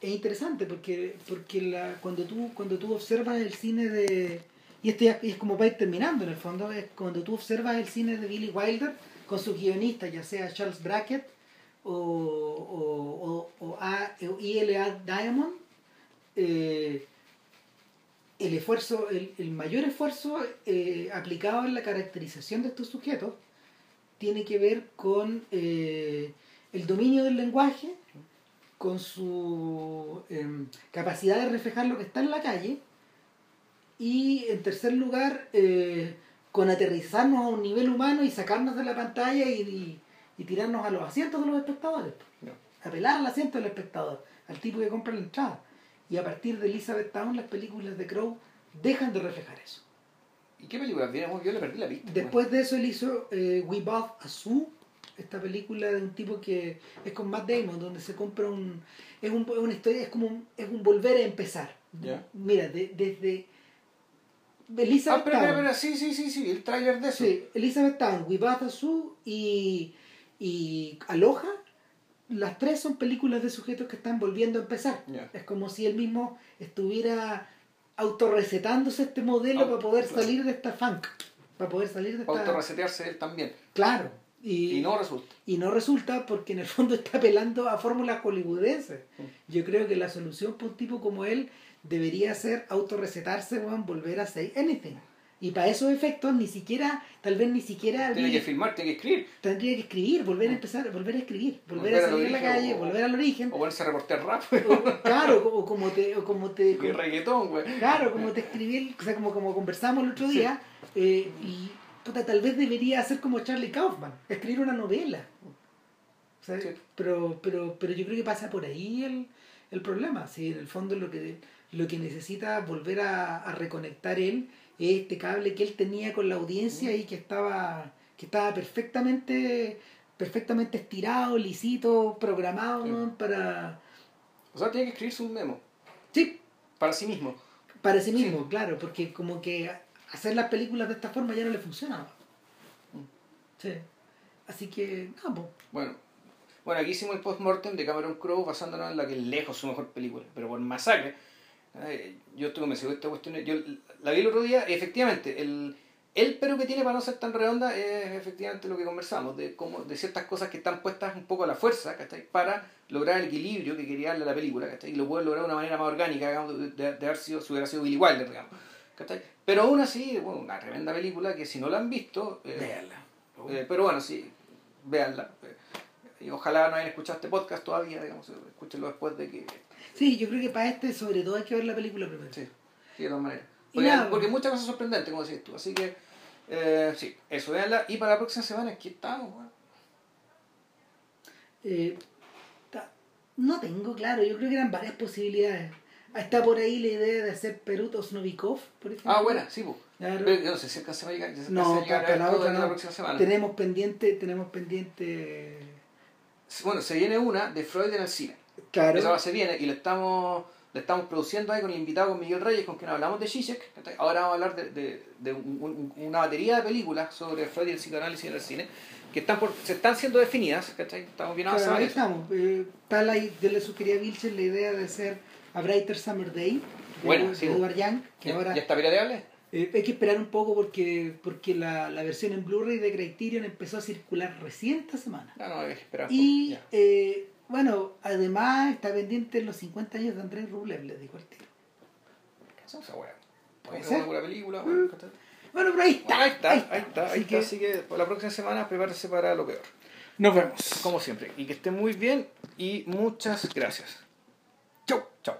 B: es interesante porque, porque la, cuando tú, cuando tú observas el cine de. Y esto ya es como para ir terminando en el fondo, es cuando tú observas el cine de Billy Wilder con sus guionistas, ya sea Charles Brackett o, o, o, o A- o E.L.A. Diamond, eh, el esfuerzo, el, el mayor esfuerzo eh, aplicado en la caracterización de estos sujetos tiene que ver con eh, el dominio del lenguaje, con su em, capacidad de reflejar lo que está en la calle y en tercer lugar eh, con aterrizarnos a un nivel humano y sacarnos de la pantalla y, y- y tirarnos a los asientos de los espectadores. Apelar al asiento del espectador al tipo que compra la entrada y a partir de Elizabeth Town las películas de Crow dejan de reflejar eso
A: ¿Y qué película? Bien, le perdí la pista.
B: después de eso él hizo eh, We Both a Zoo esta película de un tipo que es con Matt Damon, donde se compra un... Es, un, es una historia, es como un, es un volver a empezar.
A: Ya.
B: Mira, de- desde... Elizabeth
A: Ah, pero,
B: Town.
A: pero, pero, sí, sí, sí, sí, el tráiler de eso.
B: Sí, Elizabeth Town, Wibata Su y, y Aloha, las tres son películas de sujetos que están volviendo a empezar.
A: Ya.
B: Es como si él mismo estuviera autorrecetándose este modelo para poder
A: claro.
B: salir de esta funk, para poder salir de esta...
A: autorresetearse él también.
B: Claro. Y,
A: Y no resulta.
B: y no resulta porque en el fondo está apelando a fórmulas hollywoodenses.
A: Mm.
B: Yo creo que la solución para un tipo como él debería ser autorrecetarse, weón, volver a say anything. Y para esos efectos ni siquiera, tal vez ni siquiera
A: Tiene que filmar, tiene que escribir.
B: tendría que escribir, volver a empezar, volver a escribir, volver,
A: Volver
B: a
A: al
B: salir a la calle,
A: o-
B: volver al origen.
A: O ponerse a reportear rap.
B: O- claro, o como te, o como te,
A: Y reggaetón, güey.
B: claro, como te escribí, o sea, como, como conversamos el otro día, eh, y puta, tal vez debería hacer como Charlie Kaufman, escribir una novela. O sea,
A: Sí.
B: pero, pero, pero yo creo que pasa por ahí el, el problema. Sí, en el fondo lo que, lo que necesita volver a, a reconectar él este cable que él tenía con la audiencia y que estaba, que estaba perfectamente, perfectamente estirado, lisito, programado para.
A: O sea, tiene que escribirse un memo.
B: Sí,
A: Para sí mismo.
B: para sí mismo, claro, porque como que hacer las películas de esta forma ya no le funciona. Sí. Así que, no, pues,
A: Bueno, bueno, aquí hicimos el post-mortem de Cameron Crowe basándonos en la que es lejos su mejor película, pero por masacre. eh, yo estuve convencido de esta cuestión. Yo la vi el otro día, y efectivamente, el, el pero que tiene para no ser tan redonda es efectivamente lo que conversamos, de cómo, de ciertas cosas que están puestas un poco a la fuerza, ¿cachai? Para lograr el equilibrio que quería darle a la película, ¿cachai? Y lo puede lograr de una manera más orgánica, digamos, de, de- de haber sido, si hubiera sido Billy Wilder, digamos. ¿cachai? Pero aún así, bueno, una tremenda película que si no la han visto, eh,
B: véanla.
A: eh, pero bueno, sí, véanla. eh, y ojalá no hayan escuchado este podcast todavía, digamos, escúchenlo después de que...
B: Sí, yo creo que para este sobre todo hay que ver la película primero.
A: Sí, sí, de todas maneras. Porque,
B: nada.
A: porque muchas cosas sorprendentes, como decís tú. Así que, eh, sí, eso, véanla. Y para la próxima semana, aquí estamos, weón.
B: Eh, no tengo claro, yo creo que eran varias posibilidades. Está por ahí la idea de hacer Perutos Novikov, por ejemplo.
A: Ah, buena, sí, pues.
B: Claro.
A: Pero no sé si alcanza a llegar,
B: No,
A: a llegar
B: para la otra no.
A: la próxima semana.
B: Tenemos pendiente, tenemos pendiente.
A: Bueno, se viene una de Freud en el cine.
B: Claro.
A: Esa se viene y le estamos, le estamos produciendo ahí con el invitado, con Miguel Reyes, con quien hablamos de Zizek. Ahora vamos a hablar de, de, de un- un- una batería de películas sobre Freud y el psicoanálisis en el cine, que están por, se están siendo definidas, ¿cachai? Estamos bien avanzados
B: ahí estamos. Eh, tal ahí, yo le sugería a Vilches la idea de hacer A Brighter Summer Day de,
A: sí.
B: Edward Young, que
A: ¿Ya,
B: ahora
A: ¿Ya está pirateable?
B: eh, hay que esperar un poco porque, porque la, la versión en Blu-ray de Criterion empezó a circular recién esta semana.
A: No, no, hay que esperar.
B: Y bueno, además está pendiente los 50 años de Andrés Rublev, les dijo el tiro.
A: ¿Qué hacemos esa weá?
B: Puede ser.
A: una película, ¿cachai?
B: Bueno, pero ahí está.
A: Ahí está, ahí está, ahí
B: Así
A: está.
B: que
A: Así que por la próxima semana prepárese para lo peor.
B: nos vemos.
A: Como siempre. Y que esté muy bien y muchas gracias. Chau, chau.